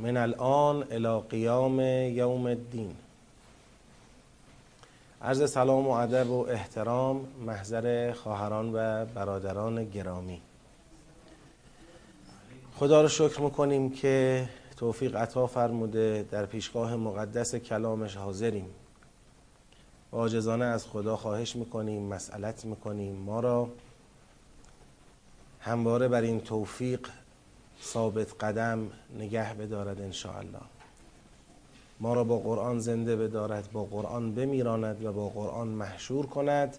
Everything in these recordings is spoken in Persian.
من الان الى قیام یوم الدین. عرض سلام و ادب و احترام محضر خواهران و برادران گرامی. خدا رو شکر می‌کنیم که توفیق عطا فرموده در پیشگاه مقدس کلامش حاضریم. عاجزانه از خدا خواهش می‌کنیم مسئلت می‌کنیم. ما را همواره بر این توفیق ثابت قدم نگه بدارد ان الله ما را با قرآن زنده بدارد با قرآن بمیراند و با قرآن محشور کند.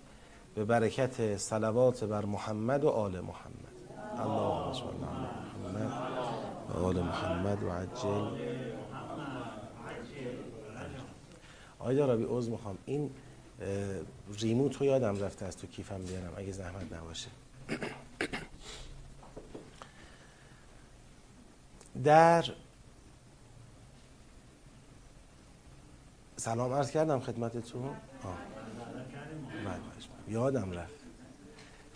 به برکت صلوات بر محمد و آل محمد. اللهم صل علی محمد و آل محمد و عجل. آقای دارابی عوض می‌خوام. این ریموت رو یادم رفته از تو کیفم بیارم اگه زحمت نباشه. در سلام عرض کردم خدمتتون؟ یادم رفت.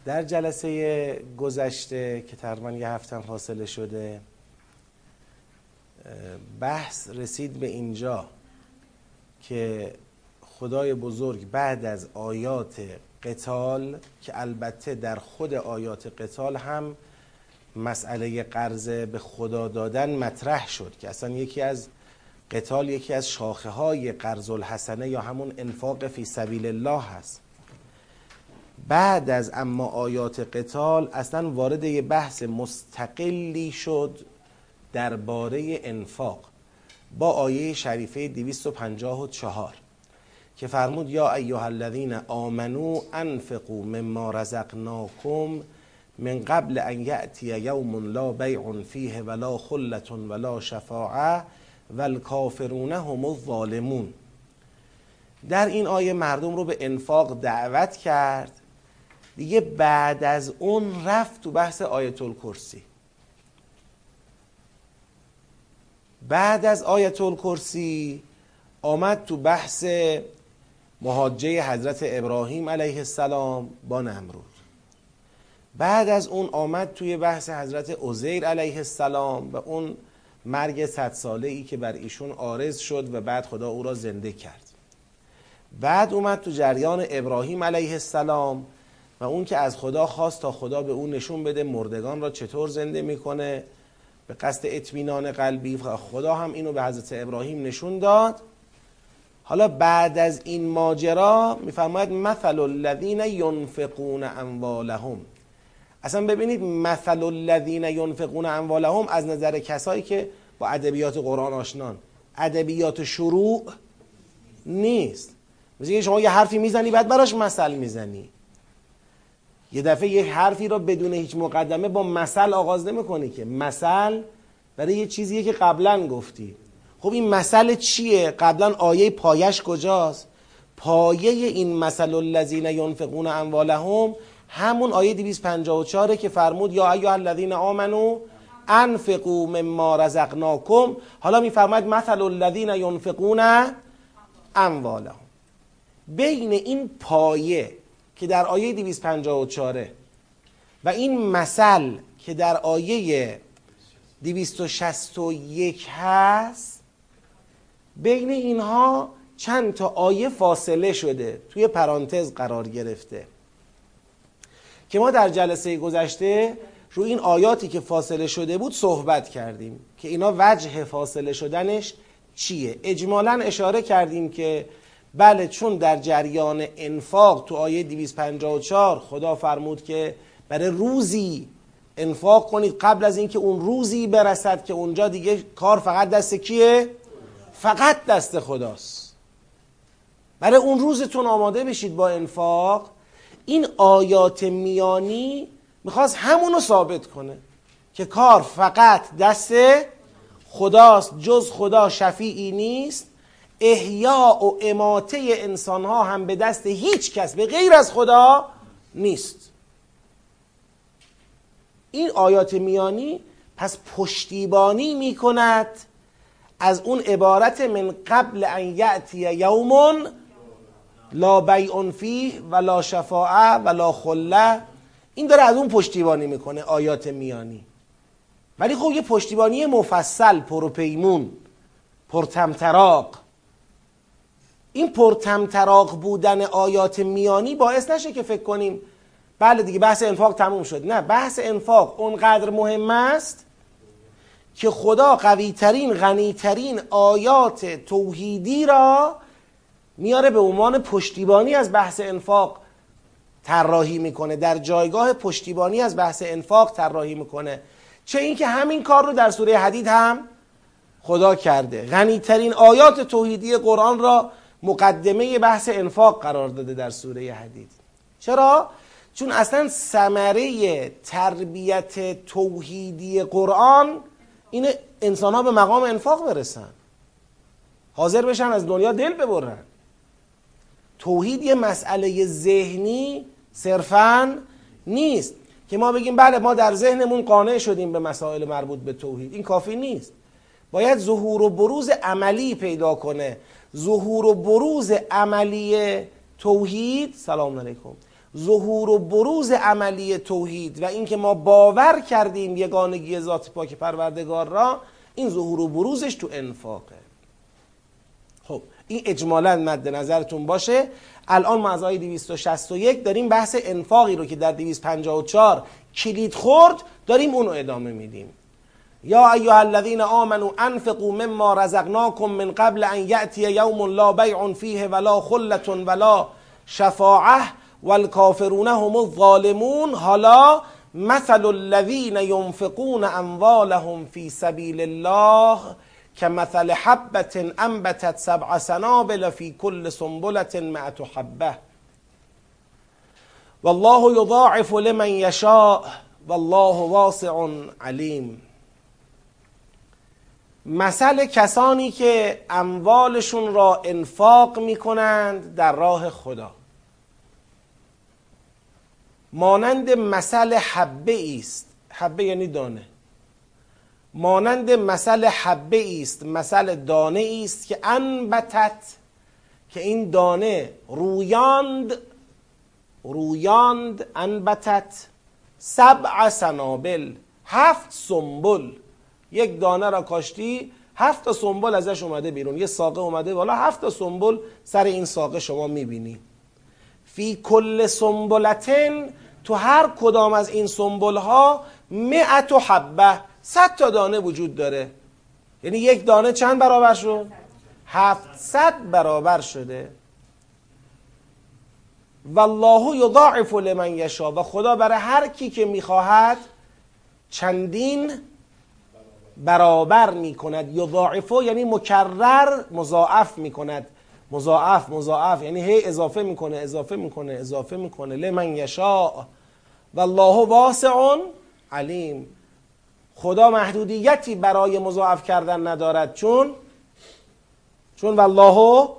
در جلسه گذشته که تقریبا یه هفتم فاصله شده بحث رسید به اینجا که خدای بزرگ بعد از آیات قتال که البته در خود آیات قتال هم مسئله قرض به خدا دادن مطرح شد که اصلا یکی از قتال یکی از شاخه های قرض الحسنه یا همون انفاق فی سبیل الله هست. بعد از اما آیات قتال اصلا وارد یه بحث مستقلی شد درباره انفاق با آیه شریفه 254 که فرمود یا ایها الذین آمنو انفقوا مما رزقناکم من قبل ان یأتی یوم لا بیع فیه ولا خلة ولا شفاعه والکافرون هم الظالمون. در این آیه مردم رو به انفاق دعوت کرد. دیگه بعد از اون رفت تو بحث آیت الکرسی. بعد از آیت الکرسی آمد تو بحث مهاجه حضرت ابراهیم علیه السلام با نمرود. بعد از اون آمد توی بحث حضرت عزیر علیه السلام و اون مرگ صد ساله ای که بر ایشون آرز شد و بعد خدا او را زنده کرد. بعد اومد تو جریان ابراهیم علیه السلام و اون که از خدا خواست تا خدا به اون نشون بده مردگان را چطور زنده می‌کنه. به قصد اطمینان قلبی خدا هم اینو به حضرت ابراهیم نشون داد. حالا بعد از این ماجرا میفرماید مثل الذین ینفقون اموالهم. اصلا ببینید مثل الذین ینفقون اموالهم از نظر کسایی که با ادبیات قرآن آشنان. ادبیات شروع نیست. مثل شما یه حرفی می‌زنی بعد براش مثل می‌زنی. یه دفعه یه حرفی رو بدون هیچ مقدمه با مثل آغاز نمی‌کنی که. مثل برای یه چیزیه که قبلا گفتی. خب این مثل چیه؟ قبلا آیه پایش کجاست؟ پایه این مثل الذین ینفقون اموالهم همون آیه 254 که فرمود یا ایها الذین آمنو انفقوا مما رزقناکم. حالا میفرماید مثل الذین ینفقون اموالهم. بین این پایه که در آیه 254 و این مثل که در آیه 261 هست بین اینها چند تا آیه فاصله شده توی پرانتز قرار گرفته. که ما در جلسه گذشته رو این آیاتی که فاصله شده بود صحبت کردیم که اینا وجه فاصله شدنش چیه؟ اجمالا اشاره کردیم که بله چون در جریان انفاق تو آیه 254 خدا فرمود که برای روزی انفاق کنید قبل از اینکه اون روزی برسد که اونجا دیگه کار فقط دست کیه؟ فقط دست خداست. برای اون روزتون آماده بشید با انفاق. این آیات میانی می‌خواست همونو ثابت کنه که کار فقط دست خداست جز خدا شفیعی نیست. احیا و اماته انسان ها هم به دست هیچ کس به غیر از خدا نیست. این آیات میانی پس پشتیبانی می کند از اون عبارت من قبل ان یأتی یوم لا بیع فیه ولا شفاعه ولا خله. این داره از اون پشتیبانی می‌کنه آیات میانی. ولی خب یه پشتیبانی مفصل پروپیمون پرتمتراق. این پرتمتراق بودن آیات میانی باعث نشه که فکر کنیم بله دیگه بحث انفاق تموم شد. نه بحث انفاق اونقدر مهم است که خدا قویترین غنیترین آیات توحیدی را میاره به عنوان پشتیبانی از بحث انفاق طراحی می‌کنه. در جایگاه پشتیبانی از بحث انفاق طراحی می‌کنه. چه اینکه همین کار رو در سوره حدید هم خدا کرده. غنیترین آیات توحیدی قرآن را مقدمه بحث انفاق قرار داده در سوره حدید. چرا؟ چون اصلا ثمره تربیت توحیدی قرآن این انسان ها به مقام انفاق برسن. حاضر بشن از دنیا دل ببرن. توحید یه مسئله ذهنی صرفا نیست. که ما بگیم بله ما در ذهنمون قانع شدیم به مسائل مربوط به توحید. این کافی نیست. باید ظهور و بروز عملی پیدا کنه. ظهور و بروز عملی توحید سلام علیکم. ظهور و بروز عملی توحید و اینکه ما باور کردیم یگانگی ذات پاک پروردگار را این ظهور و بروزش تو انفاقه. این اجمالا مد نظرتون باشه. الان ما از آیه 261 داریم بحث انفاقی رو که در 254 کلید خورد داریم اونو ادامه میدیم. یا ایها الذین آمنوا انفقوا مما رزقناکم من قبل ان یأتی یوم لا بیع فیه ولا خلة ولا شفاعه والکافرون هم الظالمون. حالا مثل الذین ينفقون اموالهم فی سبیل الله. که مثل حبت انبتت سبع سنابل فی کل سنبلت معت حبه والله یضاعف لمن یشاء والله واسع علیم مثل کسانی که اموالشون را انفاق می کنند در راه خدا. مانند مثل حبه است. حبه یعنی دانه. مانند مثل حبه است مثل دانه است که انبتت که این دانه رویاند رویاند انبتت سبع سنابل هفت سنبل. یک دانه را کاشتی هفت تا سنبل ازش اومده بیرون. یه ساقه اومده بالا هفت تا سنبل سر این ساقه شما می‌بینی. فی کل سنبلتن تو هر کدام از این سنبل ها مئت و حبه. صد تا دانه وجود داره. یعنی یک دانه چند برابر شد؟ هفتصد برابر شده. والله یضاعف لمن یشا و خدا برای هر کی که می‌خواهد چندین برابر می‌کند. یضاعفو یعنی مکرر مضاعف می‌کند. مضاعف مضاعف یعنی هی اضافه می‌کنه اضافه می‌کنه اضافه می‌کنه. لمن یشا والله واسع علیم. خدا محدودیتی برای مضاعف کردن ندارد. چون؟ چون والله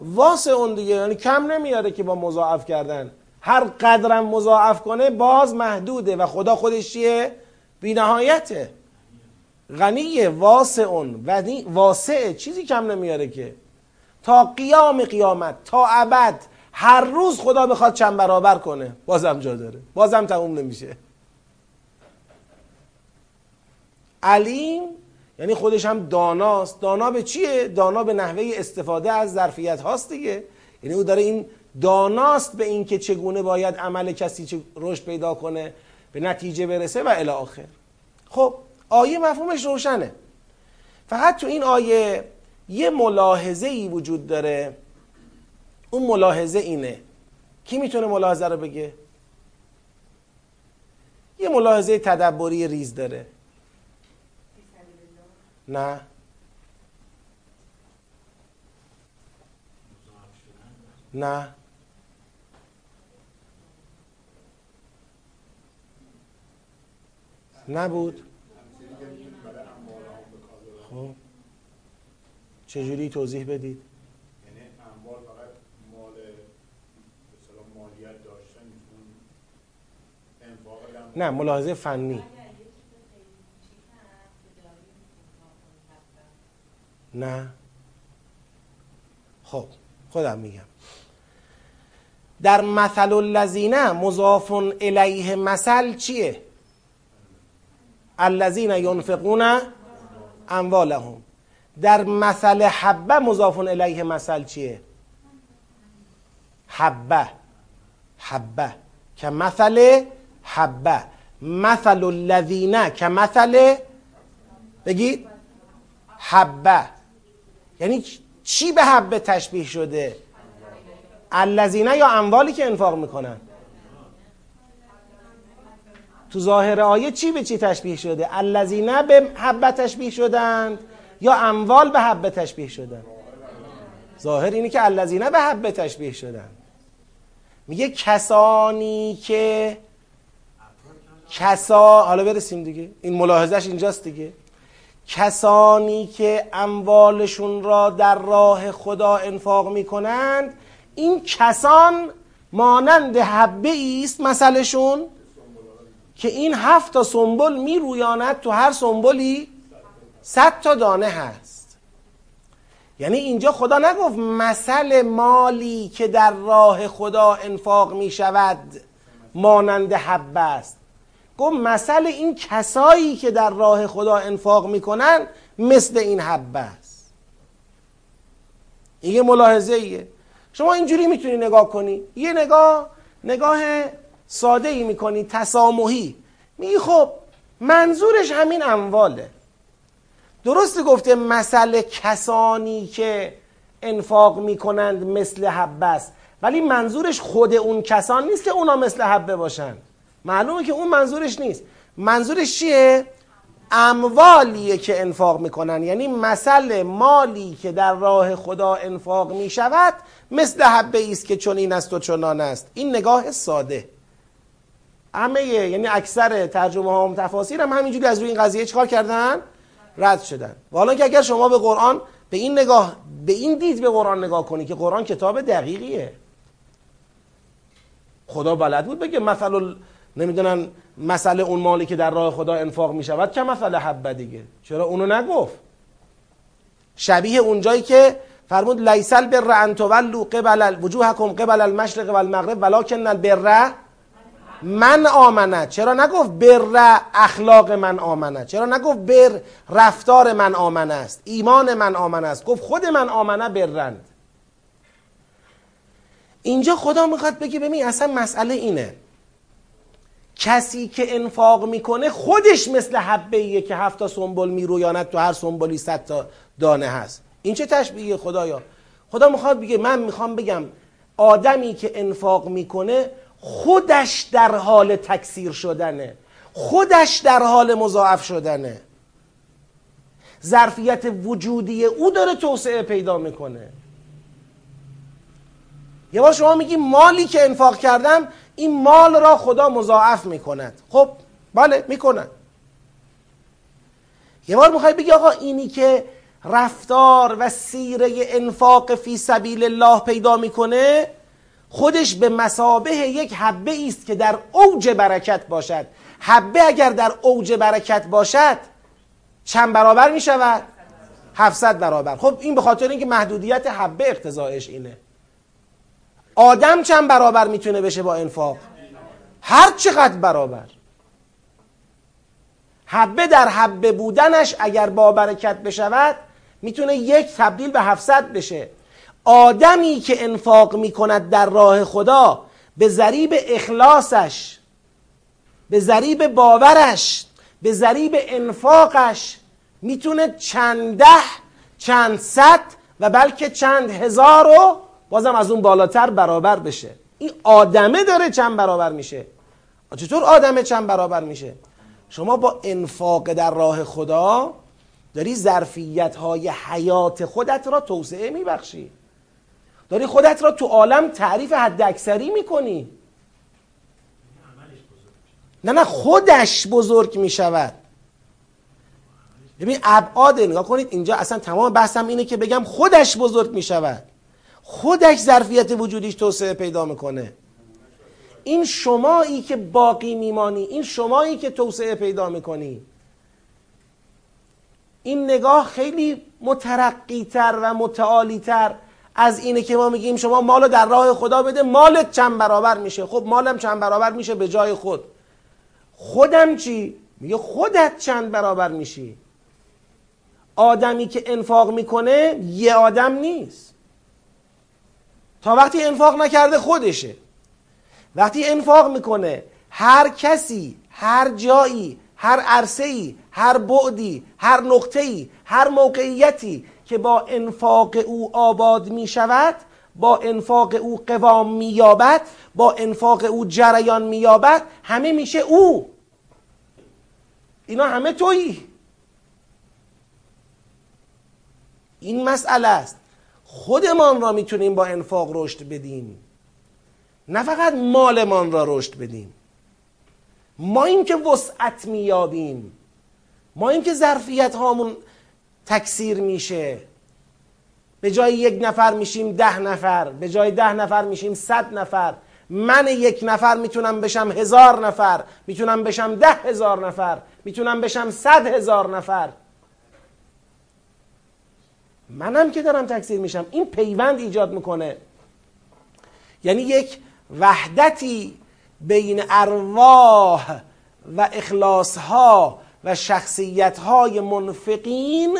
واسه اون دیگه. یعنی کم نمیاره که با مضاعف کردن. هر قدرم مضاعف کنه باز محدوده و خدا خودش چیه؟ بی نهایته غنی واسه اون واسع. چیزی کم نمیاره که. تا قیام قیامت تا ابد هر روز خدا بخواد چند برابر کنه. بازم جا داره. بازم تموم نمیشه. علیم یعنی خودش هم داناست. دانا به چیه؟ دانا به نحوه استفاده از ظرفیت هاست دیگه. یعنی او داره این داناست به اینکه چگونه باید عمل کسی رشد پیدا کنه به نتیجه برسه و الی آخر. خب آیه مفهومش روشنه. فقط تو این آیه یه ملاحظه ای وجود داره. اون ملاحظه اینه. کی می‌تونه ملاحظه رو بگه؟ یه ملاحظه تدبری ریز داره. نه. نه. نبود. خب. چجوری توضیح بدید؟ یعنی اموال فقط مال مثلا مالیت داشتن می‌تونن انفاق هم نه ملاحظه فنی. نه. خب خودم میگم. در مثل الذین مضاف الیه مثل چیه؟ الذین ینفقون اموالهم. در مثل حبه مضاف الیه مثل چیه؟ حبه. حبه. که مثل حبه. مثل الذین که مثل بگید حبه. یعنی چی به حبه تشبیه شده؟ الذین یا اموالی که انفاق می‌کنن. تو ظاهر آیه چی به چی تشبیه شده؟ الذین به حبه تشبیه شدند یا اموال به حبه تشبیه شدند؟ ظاهر اینه که الذین به حبه تشبیه شدند. میگه کسانی که کسا حالا برسیم دیگه. این ملاحظش اینجاست دیگه. کسانی که اموالشون را در راه خدا انفاق می‌کنند این کسان مانند حبه است مثلشون که این هفت تا سنبل میرویاند تو هر سنبلی صد تا دانه هست. یعنی اینجا خدا نگفت مثل مالی که در راه خدا انفاق می شود مانند حبه است. گفت مثل این کسایی که در راه خدا انفاق می‌کنن مثل این حبه است. این یه ملاحظه ایه. شما اینجوری می‌تونی نگاه کنی. یه نگاه نگاه ساده ای می‌کنی تسامحی. میگی خب منظورش همین امواله. درست گفته مثل کسانی که انفاق می‌کنند مثل حبه است. ولی منظورش خود اون کسان نیست که اونا مثل حبه باشن. معلومه که اون منظورش نیست. منظورش چیه؟ اموالیه که انفاق می‌کنن. یعنی مثل مالی که در راه خدا انفاق می‌شود مثل حبه است که چون این است و چنان است. این نگاه ساده. همه یعنی اکثر ترجمه ها و تفاسیر هم همینجوری از روی این قضیه چکار کردن؟ رد شدن. و حالا که اگر شما به قرآن به این نگاه به این دید به قرآن نگاه کنی که قرآن کتاب دقیقیه. خدا بلد بود بگه مثل نمی‌دونن مسئله اون مالی که در راه خدا انفاق می شود که مسئله حبه دیگه؟ چرا اونو نگفت؟ شبیه اونجایی که فرمود لیسل بر ان تولوا قبل وجوهکم قبل المشرق و المغرب ولکن البر من آمنه چرا نگفت بر اخلاق من آمنه چرا نگفت بر رفتار من آمنه است؟ ایمان من آمنه است؟ گفت خود من آمنه برند. اینجا خدا می‌خواد بگه ببین اصلا مسئله اینه. کسی که انفاق می‌کنه خودش مثل حبه که هفت تا سنبل میرویاند تو هر سنبلی صد تا دانه هست. این چه تشبیه خدایا؟ خدا می‌خواد بگه من می‌خوام بگم آدمی که انفاق می‌کنه خودش در حال تکثیر شدنه. خودش در حال مضاعف شدنه. ظرفیت وجودی او داره توسعه پیدا می‌کنه. یه بار شما میگی مالی که انفاق کردم این مال را خدا مضاعف می‌کند. خب بله می‌کند. یه بار می‌خوای بگی آقا اینی که رفتار و سیره انفاق فی سبیل الله پیدا می‌کنه خودش به مسابه یک حبه است که در اوج برکت باشد. حبه اگر در اوج برکت باشد چند برابر می‌شود؟ 700 برابر. خب این به خاطر اینکه محدودیت حبه اقتضایش اینه. آدم چند برابر می‌تونه بشه با انفاق؟ هر چقدر برابر. حبه در حبه بودنش اگر با برکت بشود می‌تونه یک تبدیل به 700 بشه. آدمی که انفاق می‌کند در راه خدا به ذریب اخلاصش به ذریب باورش به ذریب انفاقش می‌تونه چند ده چند صد و بلکه چند هزار و بازم از اون بالاتر برابر بشه. این آدمه داره چند برابر میشه. چطور آدمه چند برابر میشه؟ شما با انفاق در راه خدا داری ظرفیت های حیات خودت را توسعه میبخشی. داری خودت را تو عالم تعریف حد اکثری می‌کنی. نه نه خودش بزرگ می‌شود. ببین ابعاد نگاه کنید اینجا اصلا تمام بحثم اینه که بگم خودش بزرگ می شود خودش ظرفیت وجودیش توسعه پیدا می‌کنه. این شمایی که باقی میمانی این شمایی که توسعه پیدا می‌کنی. این نگاه خیلی مترقیتر و متعالیتر از اینه که ما میگیم شما مالو در راه خدا بده مالت چند برابر میشه. خب مالم چند برابر میشه به جای خود. خودم چی؟ میگه خودت چند برابر میشی. آدمی که انفاق می‌کنه یه آدم نیست. تا وقتی انفاق نکرده خودشه. وقتی انفاق می‌کنه هر کسی هر جایی هر عرصه ای هر بعدی هر نقطه ای هر موقعیتی که با انفاق او آباد می شود با انفاق او قوام می یابد با انفاق او جریان می یابد همه میشه او. اینا همه تویی. این مسئله است. خودمان را می‌تونیم با انفاق رشد بدیم. نه فقط مالمان را رشد بدیم. ما این که وسعت میابیم ما این که ظرفیت هامون تکثیر میشه. به جای یک نفر میشیم ده نفر به جای ده نفر میشیم صد نفر. من یک نفر می‌تونم بشم هزار نفر می‌تونم بشم ده هزار نفر می‌تونم بشم صد هزار نفر. منم که دارم تکثیر میشم. این پیوند ایجاد می‌کنه. یعنی یک وحدتی بین ارواح و اخلاصها و شخصیتهای منفقین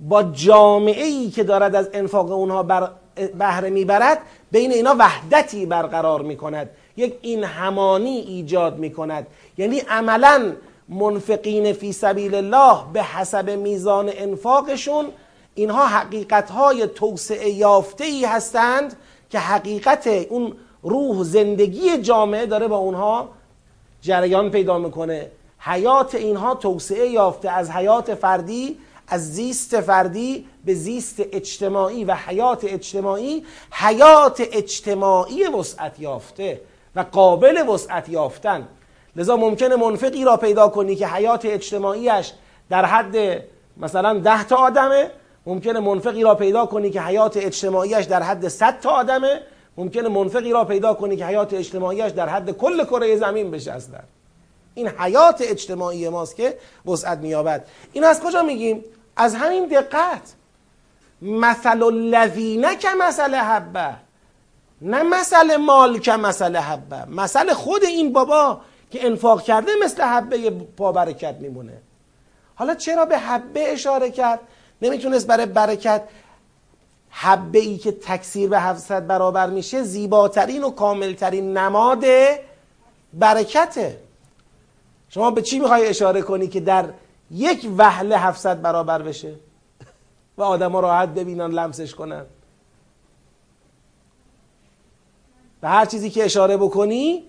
با جامعه ای که دارد از انفاق اونها بر بهره می‌برد بین اینا وحدتی برقرار می‌کند. یک این همانی ایجاد می‌کند. یعنی عملا منفقین فی سبیل الله به حسب میزان انفاقشون اینها حقیقت های توسعه یافته ای هستند که حقیقت اون روح زندگی جامعه داره با اونها جریان پیدا می‌کنه. حیات اینها توسعه یافته از حیات فردی از زیست فردی به زیست اجتماعی و حیات اجتماعی. حیات اجتماعی وسعت یافته و قابل وسعت یافتن. لذا ممکنه منفقی را پیدا کنی که حیات اجتماعیش در حد مثلا ده تا آدمه. ممکنه منفقی را پیدا کنی که حیات اجتماعیش در حد 100 تا آدمه. ممکنه منفقی را پیدا کنی که حیات اجتماعیش در حد کل کره زمین بشه اصلا. این حیات اجتماعی ماست که وسعت مییابد. این از کجا میگیم؟ از همین دقت. مثل الذین که مثل حبه نه مثل مال که مثل حبه مثل خود این بابا که انفاق کرده مثل حبه پابرکت میمونه. حالا چرا به حبه اشاره کرد؟ نمی‌تونست برای برکت حبه ای که تکثیر به 700 برابر میشه زیباترین و کاملترین نماد برکته شما به چی می‌خوای اشاره کنی که در یک وهله 700 برابر بشه؟ و آدما راحت ببینن لمسش کنن. به هر چیزی که اشاره بکنی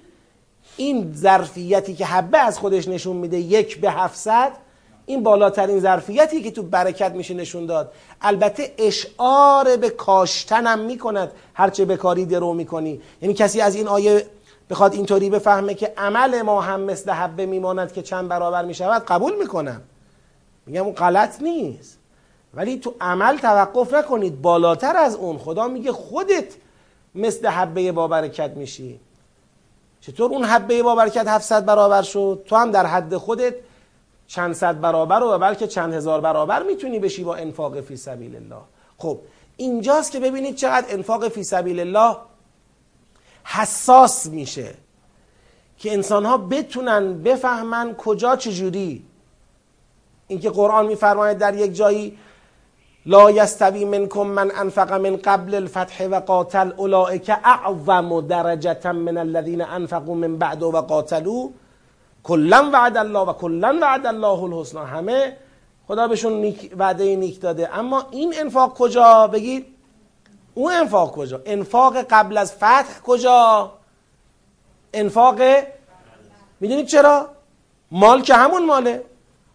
این ظرفیتی که حبه از خودش نشون میده یک به 700 این بالاترین ظرفیتی که تو برکت میشه نشون داد. البته اشعار به کاشتنم می‌کند هرچه به کاری درو می‌کنی. یعنی کسی از این آیه بخواد اینطوری بفهمه که عمل ما هم مثل حبه میماند که چند برابر می‌شود قبول می‌کنم. میگم اون غلط نیست. ولی تو عمل توقف نکنید. بالاتر از اون خدا میگه خودت مثل حبه با برکت میشی. چطور اون حبه با برکت 700 برابر شد؟ تو هم در حد خودت چند صد برابر و بلکه چند هزار برابر می‌تونی بشی با انفاق فی سبیل الله. خب اینجاست که ببینید چقدر انفاق فی سبیل الله حساس میشه که انسان ها بتونن بفهمن کجا چجوری. اینکه قرآن میفرماید در یک جایی لا یستوی منکم من انفق من قبل الفتح و قاتل اولئک اعظم درجه من الذین انفقوا من بعد و قاتلوا. کلا وعد الله و کلا وعد الله الحسنا همه خدا بهشون نیک وعده نیک داده. اما این انفاق کجا؟ بگید. اون انفاق کجا؟ انفاق قبل از فتح کجا؟ انفاق می‌دونید چرا؟ مال که همون ماله.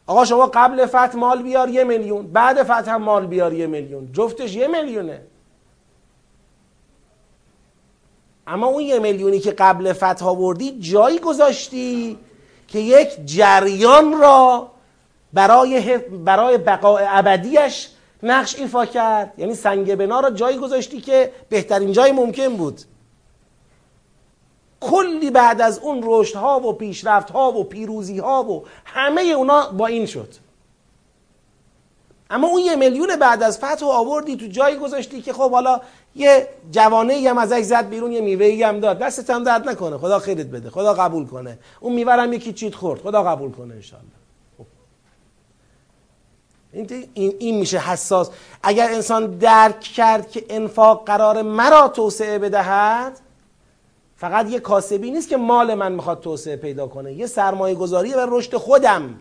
آقا شما قبل فتح مال بیار یه میلیون بعد فتح هم مال بیار یه میلیون. جفتش یه میلیونه. اما اون یه میلیونی که قبل فتح آوردی جایی گذاشتی. که یک جریان را برای برای بقاء ابدیش نقش ایفا کرد. یعنی سنگ بنا را جایی گذاشتی که بهترین جای ممکن بود. کلی بعد از اون رشد ها و پیشرفت ها و پیروزی ها و همه اونا با این شد. اما اون یه میلیون بعد از فتح و آوردی تو جایی گذاشتی که خب حالا یه جوانه ای هم ازش زد بیرون یه میوه ای هم داد. دستت هم درد نکنه. خدا خیرت بده. خدا قبول کنه. اون میوه هم یکی چیت خورد. خدا قبول کنه انشالله خب. این, این میشه حساس. اگر انسان درک کرد که انفاق قرار مرا توسعه بدهد فقط یه کاسبی نیست که مال من می‌خواد توسعه پیدا کنه. یه سرمایه گذاری و رشد خودم.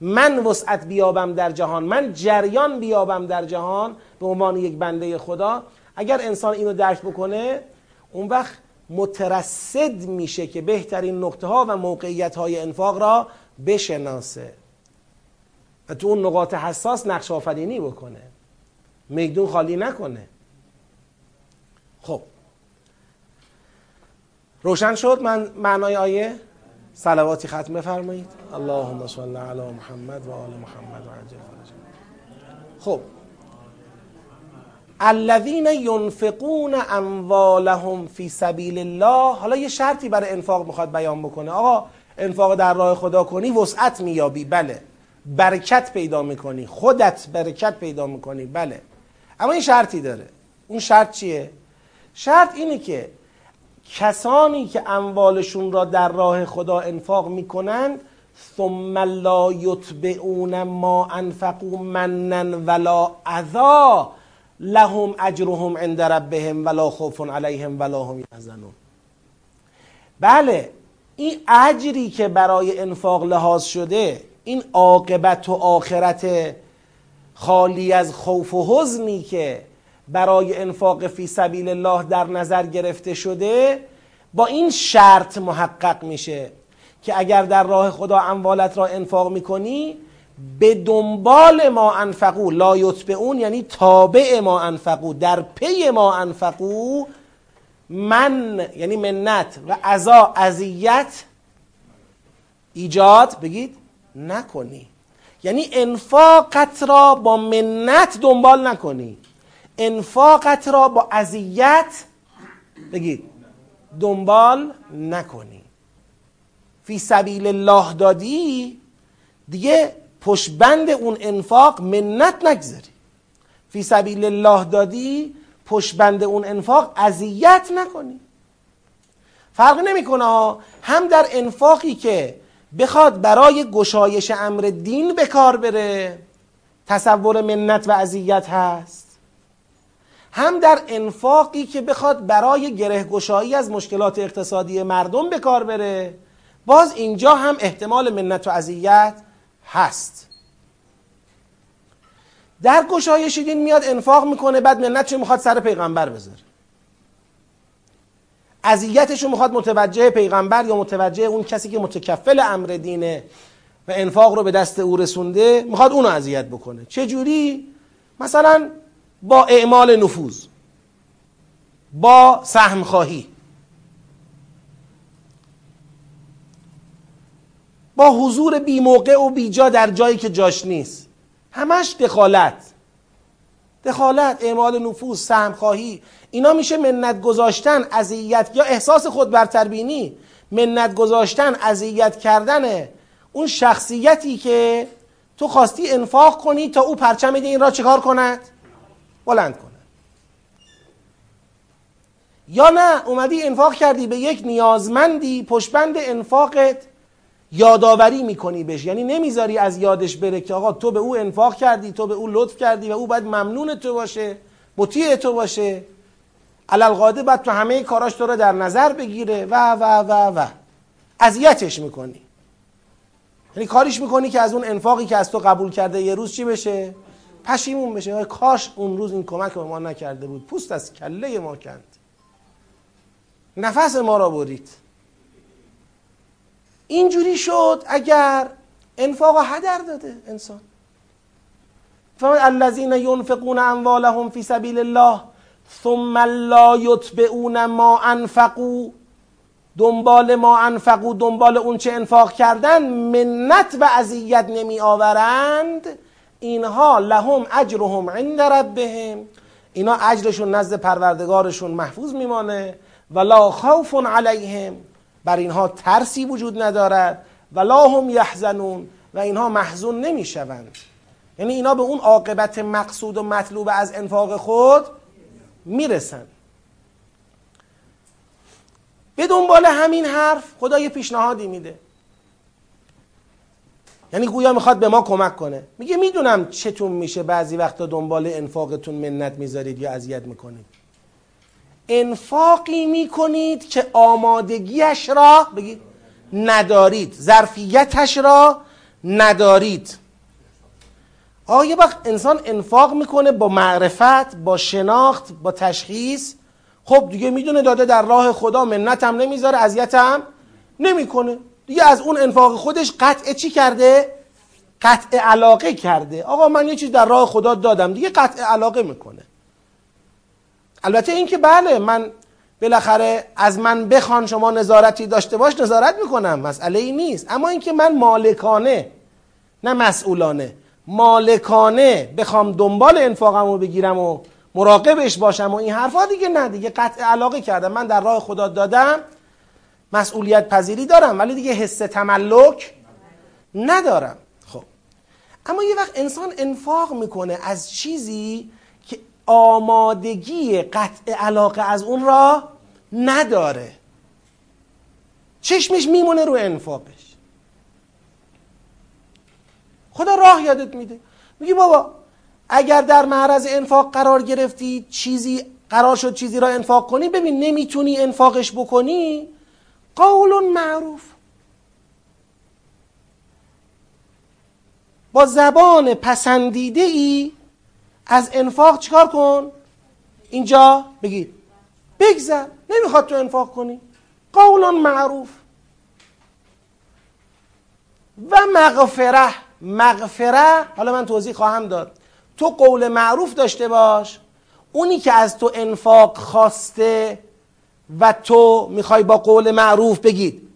من وسعت بیابم در جهان. من جریان بیابم در جهان به عنوان یک بنده خدا. اگر انسان اینو درک بکنه اون وقت مترصد میشه که بهترین نقطه ها و موقعیت های انفاق را بشناسه و تو اون نقاط حساس نقش آفرینی بکنه. میدون خالی نکنه. خب. روشن شد من معنای آیه؟ صلواتی ختم بفرمایید. اللهم صل علی محمد و آل محمد و عجل خب. الذین ینفقون اموالهم فی سبیل الله. حالا یه شرطی برای انفاق می‌خواد بیان بکنه. آقا انفاق در راه خدا کنی وسعت میابی بله. برکت پیدا می‌کنی. خودت برکت پیدا می‌کنی. بله. اما این شرطی داره. اون شرط چیه؟ شرط اینه که کسانی که اموالشون را در راه خدا انفاق می‌کنند ثم لا یتبعون ما انفقوا منن ولا اذا. لهم اجرهم عند ربهم ولا خوف علیهم ولا هم یحزنون. بله این اجری که برای انفاق لحاظ شده این عاقبت و آخرت خالی از خوف و حزنی که برای انفاق فی سبیل الله در نظر گرفته شده با این شرط محقق میشه که اگر در راه خدا اموالت را انفاق می‌کنی به دنبال ما انفقو لا اون یعنی تابع ما انفقو در پی ما انفقو من یعنی منت و عذا اذیت ایجاد بگید نکنی. یعنی انفاقت را با منت دنبال نکنی. انفاقت را با اذیت بگید دنبال نکنی. فی سبیل الله دادی دیگه پشبند اون انفاق منت نگذاری. فی سبیل الله دادی پشبند اون انفاق اذیت نکنی. فرق نمی‌کنه هم در انفاقی که بخواد برای گشایش امر دین به کار بره تصور منت و اذیت هست. هم در انفاقی که بخواد برای گره گشایی از مشکلات اقتصادی مردم به کار بره باز اینجا هم احتمال منت و اذیت هست. در گشایش دین میاد انفاق می‌کنه بعد منت چه می‌خواد سر پیغمبر بذاره. اذیتش رو می‌خواد متوجه پیغمبر یا متوجه اون کسی که متکفل امر دینه و انفاق رو به دست او رسونده می‌خواد اونو اذیت بکنه. چه جوری مثلا با اعمال نفوذ با سهم خواهی با حضور بی موقع و بیجا در جایی که جاش نیست. همش دخالت. دخالت اعمال نفوذ سهم خواهی اینا میشه منت گذاشتن اذیت یا احساس خود برتربینی منت گذاشتن اذیت کردن اون شخصیتی که تو خواستی انفاق کنی تا او پرچم این را چکار کند؟ بلند کنه یا نه اومدی انفاق کردی به یک نیازمندی پشبند انفاقت. یادآوری می‌کنی بهش. یعنی نمی‌ذاری از یادش بره که آقا تو به او انفاق کردی تو به او لطف کردی و او باید ممنون تو باشه مطیع تو باشه. علالقاده باید تو همه کاراش تو رو در نظر بگیره. و و و و. اذیتش می‌کنی. یعنی کاریش می‌کنی که از اون انفاقی که از تو قبول کرده یه روز چی بشه؟ پشیمون بشه. کاش اون روز این کمک به ما نکرده بود. پوست از کله ما کند. نفس ما را برید. اینجوری شد اگر انفاق هدر داده انسان. فرمود الذین ینفقون اموالهم فی سبیل الله ثم لا یتبعون ما انفقوا دنبال ما انفقو دنبال اون چه انفاق کردن منت و اذیت نمی آورند اینها لهم اجرهم عند ربهم. اینا اجرشون نزد پروردگارشون محفوظ میمانه ولا خوف علیهم. بر اینها ترسی وجود ندارد ولا هم یحزنون و اینها محزون نمی‌شوند. یعنی اینا به اون عاقبت مقصود و مطلوب از انفاق خود می‌رسند به دنبال همین حرف خدا یه پیشنهادی میده. یعنی گویا می‌خواد به ما کمک کنه. میگه می‌دونم چتون میشه بعضی وقتا دنبال انفاقتون منت می‌ذارید یا اذیت می‌کنید. انفاقی می‌کنید که آمادگیش را بگید ندارید ظرفیتش را ندارید. آیا وقت انسان انفاق می‌کنه با معرفت با شناخت با تشخیص. خب دیگه می‌دونه داده در راه خدا منت هم نمی‌ذاره اذیت هم نمی‌کنه. دیگه از اون انفاق خودش قطع چی کرده؟ قطع علاقه کرده. آقا من یه چیز در راه خدا دادم دیگه قطع علاقه می‌کنه. البته اینکه بله من بالاخره از من بخوان شما نظارتی داشته باش نظارت می‌کنم مسئله ای نیست. اما اینکه من مالکانه نه مسئولانه. مالکانه بخوام دنبال انفاقم رو بگیرم و مراقبش باشم و این حرفا دیگه نه دیگه قطع علاقه کردم. من در راه خدا دادم مسئولیت پذیری دارم ولی دیگه حس تملک ندارم. خب. اما یه وقت انسان انفاق می‌کنه از چیزی آمادگی قطع علاقه از اون را نداره. چشمش میمونه رو انفاقش. خدا راه یادت میده. میگی بابا اگر در معرض انفاق قرار گرفتی چیزی قرار شد چیزی را انفاق کنی ببین نمی‌تونی انفاقش بکنی. قول معروف. با زبان پسندیده ای از انفاق چیکار کن؟ اینجا بگید بگذر. نمی‌خواد تو انفاق کنی. قول معروف. و مغفره. مغفره حالا من توضیح خواهم داد. تو قول معروف داشته باش. اونی که از تو انفاق خواسته و تو می‌خوای با قول معروف بگید.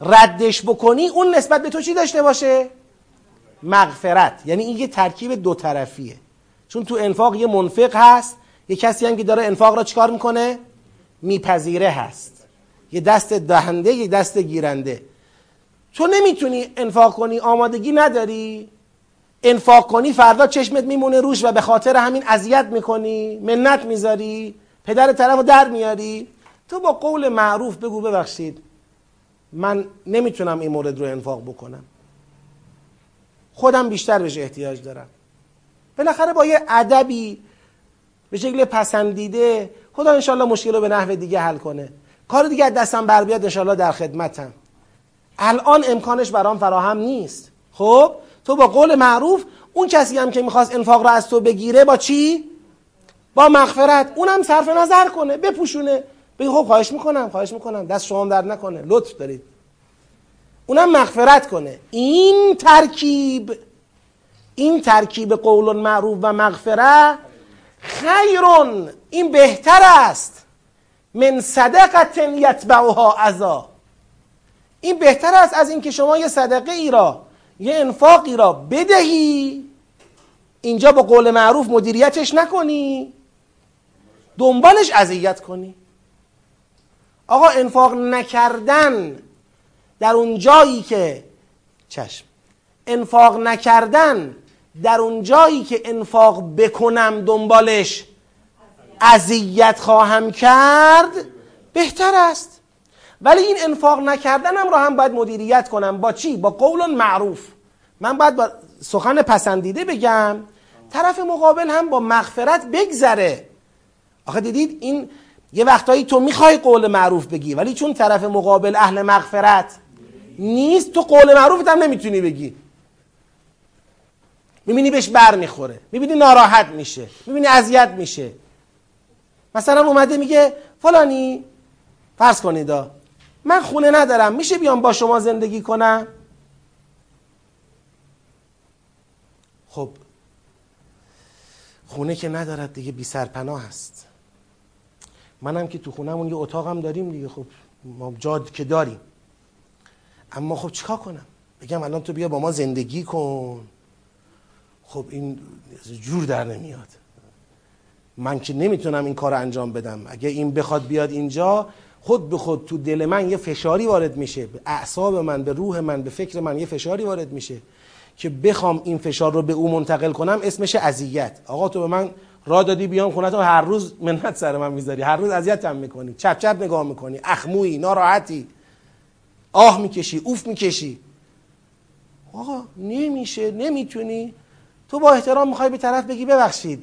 ردش بکنی اون نسبت به تو چی داشته باشه؟ مغفرت. یعنی این یه ترکیب دو طرفیه. چون تو انفاق یه منفق هست یه کسی هم که داره انفاق را چیکار می‌کنه؟ میپذیره هست. یه دست دهنده یه دست گیرنده. تو نمی‌تونی انفاق کنی آمادگی نداری. انفاق کنی فردا چشمت میمونه روش و به خاطر همین اذیت می‌کنی منت می‌ذاری پدر طرف در میاری. تو با قول معروف بگو ببخشید من نمی‌تونم این مورد رو انفاق بکنم. خودم بیشتر بهش احتیاج دارم. بالاخره با یه ادبی به شکل پسندیده خدا انشالله مشکل رو به نحو دیگه حل کنه. کار دیگه از دستم بر بیاد انشالله در خدمتم. الان امکانش برام فراهم نیست. خب تو با قول معروف اون کسی هم که می‌خواست انفاق رو از تو بگیره با چی؟ با مغفرت. اونم صرف نظر کنه بپوشونه. بگی خب خواهش می‌کنم خواهش می‌کنم. دست شما در نکنه. لطف دارید. اونم مغفرت کنه. این ترکیب این ترکیب قول معروف و مغفره خیرون این بهتر است. من صدقت یتبعها عذا این بهتر است از اینکه شما یه صدقه ای را یه انفاقی را بدهی. اینجا با قول معروف مدیریتش نکنی. دنبالش اذیت کنی. آقا انفاق نکردن در اون جایی که چشم انفاق نکردن در اون جایی که انفاق بکنم دنبالش اذیت خواهم کرد بهتر است. ولی این انفاق نکردنم رو هم باید مدیریت کنم. با چی؟ با قول معروف. من باید با سخن پسندیده بگم طرف مقابل هم با مغفرت بگذره. آخه دیدید این یه وقتایی تو می‌خوای قول معروف بگی ولی چون طرف مقابل اهل مغفرت نیست تو قول معروفت هم نمی‌تونی بگی. می‌بینی بهش بر می‌خوره. می‌بینی ناراحت میشه. می‌بینی اذیت میشه. مثلا اومده میگه فلانی فرض کنید من خونه ندارم میشه بیام با شما زندگی کنم؟ خب خونه که ندارد دیگه بی سرپناه هست منم که تو خونهمون یه اتاقم داریم دیگه خب ما جا که داریم. اما خب چیکار کنم؟ بگم الان تو بیا با ما زندگی کن. خب این جور در نمیاد. من که نمی‌تونم این کار انجام بدم. اگه این بخواد بیاد اینجا خود به خود تو دل من یه فشاری وارد میشه. به اعصاب من به روح من به فکر من یه فشاری وارد میشه که بخوام این فشار رو به او منتقل کنم اسمش اذیت. آقا تو به من را دادی بیام خونه تو هر روز منت سر من می‌ذاری. هر روز اذیتم می‌کنی. چپ چپ نگاه می‌کنی. اخمویی ناراحتی. آه می‌کشی اوف می‌کشی. آقا نمیشه نمی‌تونی. تو با احترام می‌خوای به طرف بگی ببخشید.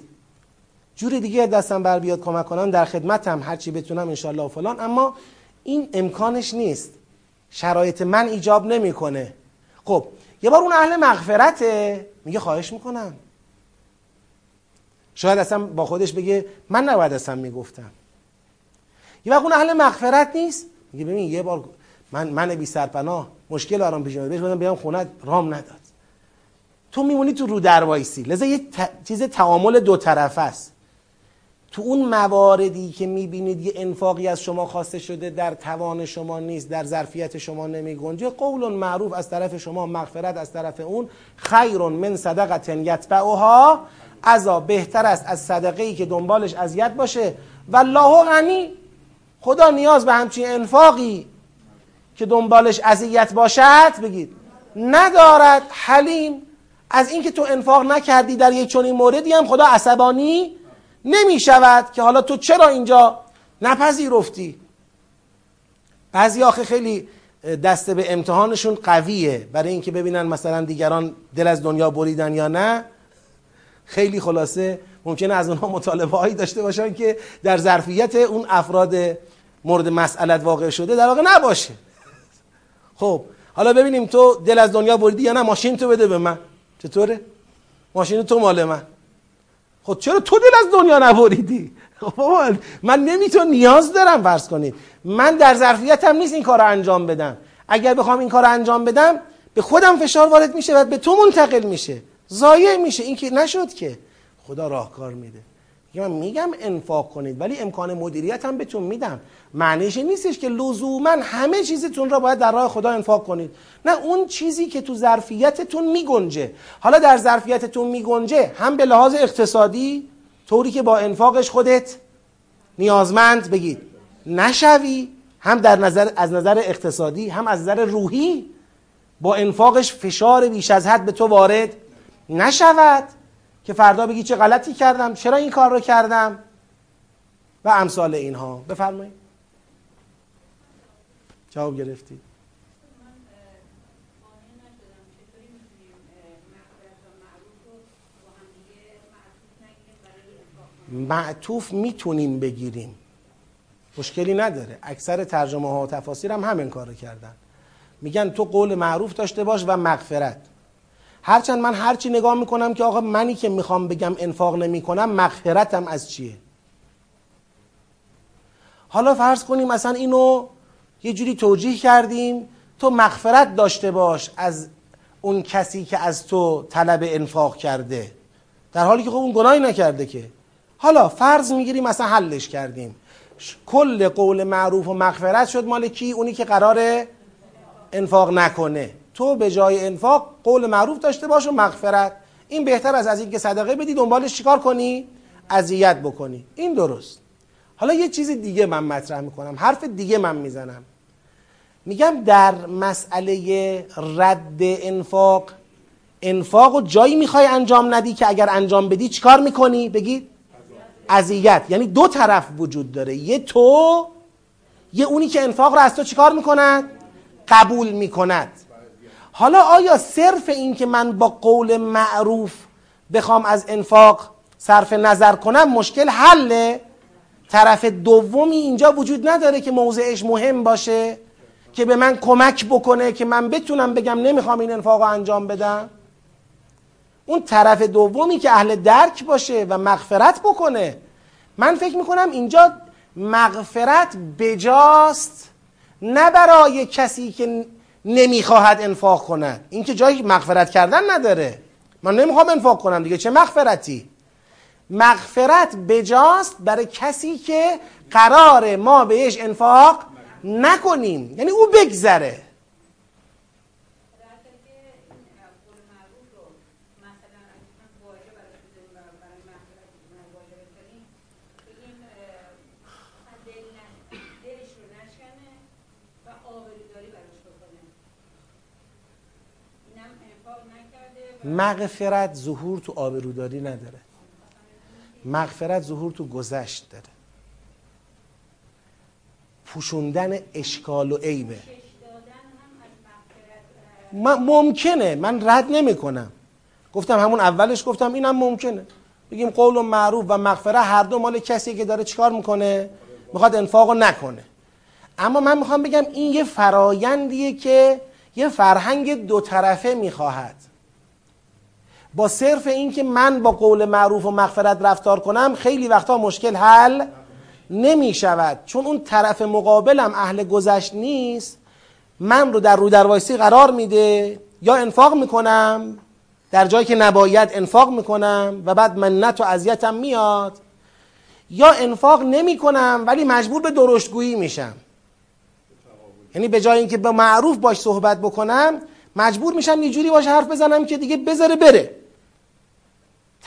جور دیگه دستم بر بیاد کمک کنم در خدمتم هرچی بتونم انشالله و فلان. اما این امکانش نیست. شرایط من ایجاب نمی‌کنه. خب یه بار اون اهل مغفرته. میگه خواهش می‌کنم. شاید اصلا با خودش بگه من نباید اصلا می‌گفتم. یه وقت اون اهل مغفرت نیست. میگه ببین یه بار من من بی سرپناه مشکل برام پیش اومد بهش بیام خونه رام نداد. تو میمونی تو رو در وایسی لذا یه چیز تعامل دو طرفه است. تو اون مواردی که می‌بینید یه انفاقی از شما خواسته شده در توان شما نیست در ظرفیت شما نمی گنجه قول معروف از طرف شما مغفرت از طرف اون خیر من صدقه یتبعها عذا بهتر است از صدقه ای که دنبالش اذیت باشه. والله غنی. خدا نیاز به همچین انفاقی که دنبالش اذیت باشد بگید. ندارد حلیم. از اینکه تو انفاق نکردی در یک چنین موردی هم خدا عصبانی نمی شود که حالا تو چرا اینجا نپذیرفتی؟ بعضی آخه خیلی دسته به امتحانشون قویه. برای اینکه ببینن مثلا دیگران دل از دنیا بریدن یا نه خیلی خلاصه ممکنه از اونها مطالبه هایی داشته باشن که در ظرفیت اون افراد مورد مسئلت واقع شده در واقع نباشه. خب حالا ببینیم تو دل از دنیا بریدی یا نه؟ ماشین تو بده به من. چطوره؟ ماشین تو مال من. خب چرا تو دل از دنیا نبریدی؟ خب من نمیتون نیاز دارم فرض کنید. من در ظرفیتم نیست این کار انجام بدم. اگر بخوام این کار انجام بدم به خودم فشار وارد میشه و به تو منتقل میشه. ضایع میشه. این که نشد که. خدا راهکار میده. من میگم انفاق کنید ولی امکان مدیریت هم بهتون میدم. معنیش نیستش که لزوما همه چیزتون را باید در راه خدا انفاق کنید. نه اون چیزی که تو ظرفیتتون میگنجه. حالا در ظرفیتتون میگنجه هم به لحاظ اقتصادی طوری که با انفاقش خودت نیازمند بگید. نشوی هم در نظر از نظر اقتصادی هم از نظر روحی با انفاقش فشار بیش از حد به تو وارد نشود. که فردا بگی چه غلطی کردم چرا این کار رو کردم؟ و امثال اینها. بفرمایید. جواب گرفتید معطوف می‌تونیم بگیریم. مشکلی نداره. اکثر ترجمه ها و تفاسیر هم همین کارو کردن. میگن تو قول معروف داشته باش و مغفرت. هرچند من هرچی نگاه می‌کنم که آقا منی که می‌خوام بگم انفاق نمی‌کنم مغفرتم از چیه؟ حالا فرض کنیم مثلا اینو یه جوری توجیه کردیم تو مغفرت داشته باش از اون کسی که از تو طلب انفاق کرده. در حالی که خب اون گناهی نکرده که. حالا فرض می‌گیریم مثلا حلش کردیم. کل قول معروف و مغفرت شد مال کی؟ اونی که قراره انفاق نکنه. تو به جای انفاق قول معروف داشته باش و مغفرت. این بهتر از از اینکه صدقه بدی دنبالش چیکار کنی؟ اذیت بکنی. این درست. حالا یه چیز دیگه من مطرح می‌کنم. حرف دیگه من می‌زنم. میگم در مسئله رد انفاق انفاق و جایی می‌خوای انجام ندی که اگر انجام بدی چیکار می‌کنی؟ بگید. اذیت. یعنی دو طرف وجود داره. یه تو یه اونی که انفاق رو از تو چیکار می‌کند؟ قبول می‌کند. حالا آیا صرف این که من با قول معروف بخوام از انفاق صرف نظر کنم مشکل حله؟ طرف دومی اینجا وجود نداره که موضعش مهم باشه که به من کمک بکنه که من بتونم بگم نمی‌خوام این انفاق انجام بدم؟ اون طرف دومی که اهل درک باشه و مغفرت بکنه. من فکر می‌کنم اینجا مغفرت بجاست نه برای کسی که نمی‌خواهد انفاق کند این که جایی مغفرت کردن نداره. من نمی‌خوام انفاق کنم دیگه. چه مغفرتی؟ مغفرت بجاست برای کسی که قرار ما بهش انفاق نکنیم. یعنی او بگذره. مغفرت ظهور تو آبروداری نداره. مغفرت ظهور تو گذشت داره. پوشوندن اشکال و عیبه ممکنه. من رد نمی کنم گفتم همون اولش گفتم اینم ممکنه. بگیم قول و معروف و مغفره هر دو مال کسی که داره چیکار می‌کنه؟ می‌خواد انفاق نکنه. اما من می‌خوام بگم این یه فرایندیه که یه فرهنگ دو طرفه می‌خواهد. با صرف اینکه من با قول معروف و مغفرت رفتار کنم خیلی وقتا مشکل حل نمی شود چون اون طرف مقابلم اهل گذشت نیست. من رو در رو وایسی قرار میده یا انفاق می‌کنم در جایی که نباید انفاق می‌کنم و بعد منت و اذیتم میاد یا انفاق نمی کنم ولی مجبور به درشتگویی میشم. یعنی به جای اینکه به معروف باش صحبت بکنم مجبور میشم یه جوری باش حرف بزنم که دیگه بذاره بره.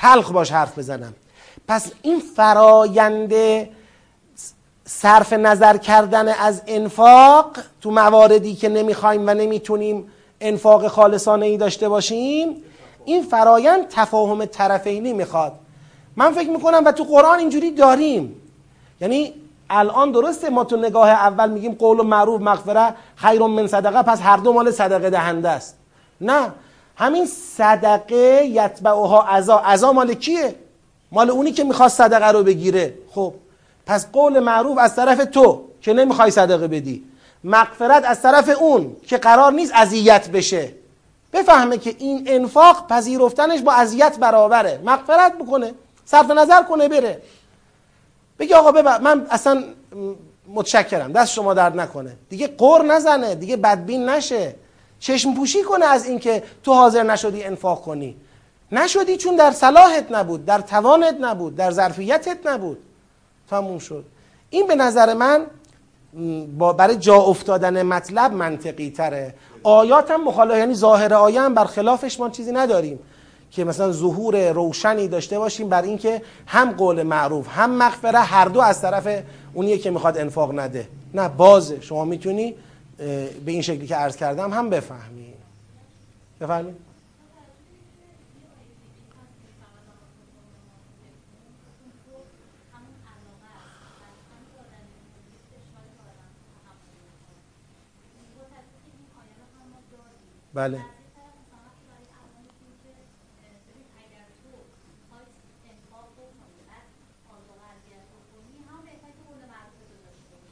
تلخ باش حرف بزنم. پس این فرایند صرف نظر کردن از انفاق تو مواردی که نمی‌خوایم و نمی‌تونیم انفاق خالصانه ای داشته باشیم این فرایند تفاهم طرفینی می‌خواد. من فکر می‌کنم و تو قرآن اینجوری داریم. یعنی الان درسته ما تو نگاه اول میگیم قول و معروف مغفره خیر من صدقه پس هر دو مال صدقه دهنده است. نه همین صدقه یتبعها عزا. عزا مال کیه؟ مال اونی که می‌خواست صدقه رو بگیره. خب پس قول معروف از طرف تو که نمی‌خوای صدقه بدی. مغفرت از طرف اون که قرار نیست اذیت بشه. بفهمه که این انفاق پذیرفتنش با اذیت برابره. مغفرت بکنه صرف نظر کنه بره. بگی آقا ببر من اصلا متشکرم. دست شما درد نکنه. دیگه قر نزنه. دیگه بدبین نشه. چشم پوشی کنه از اینکه تو حاضر نشدی انفاق کنی. نشدی چون در صلاحت نبود در توانت نبود در ظرفیتت نبود. تموم شد. این به نظر من با برای جا افتادن مطلب منطقی تره. آیات هم مخالف یعنی ظاهر آیه هم برخلافش ما چیزی نداریم. که مثلا ظهور روشنی داشته باشیم بر اینکه هم قول معروف هم مغفره هر دو از طرف اونیه که می‌خواد انفاق نده. نه بازه. شما می‌تونی به این شکلی که عرض کردم هم بفهمی. بفهمی؟ بله.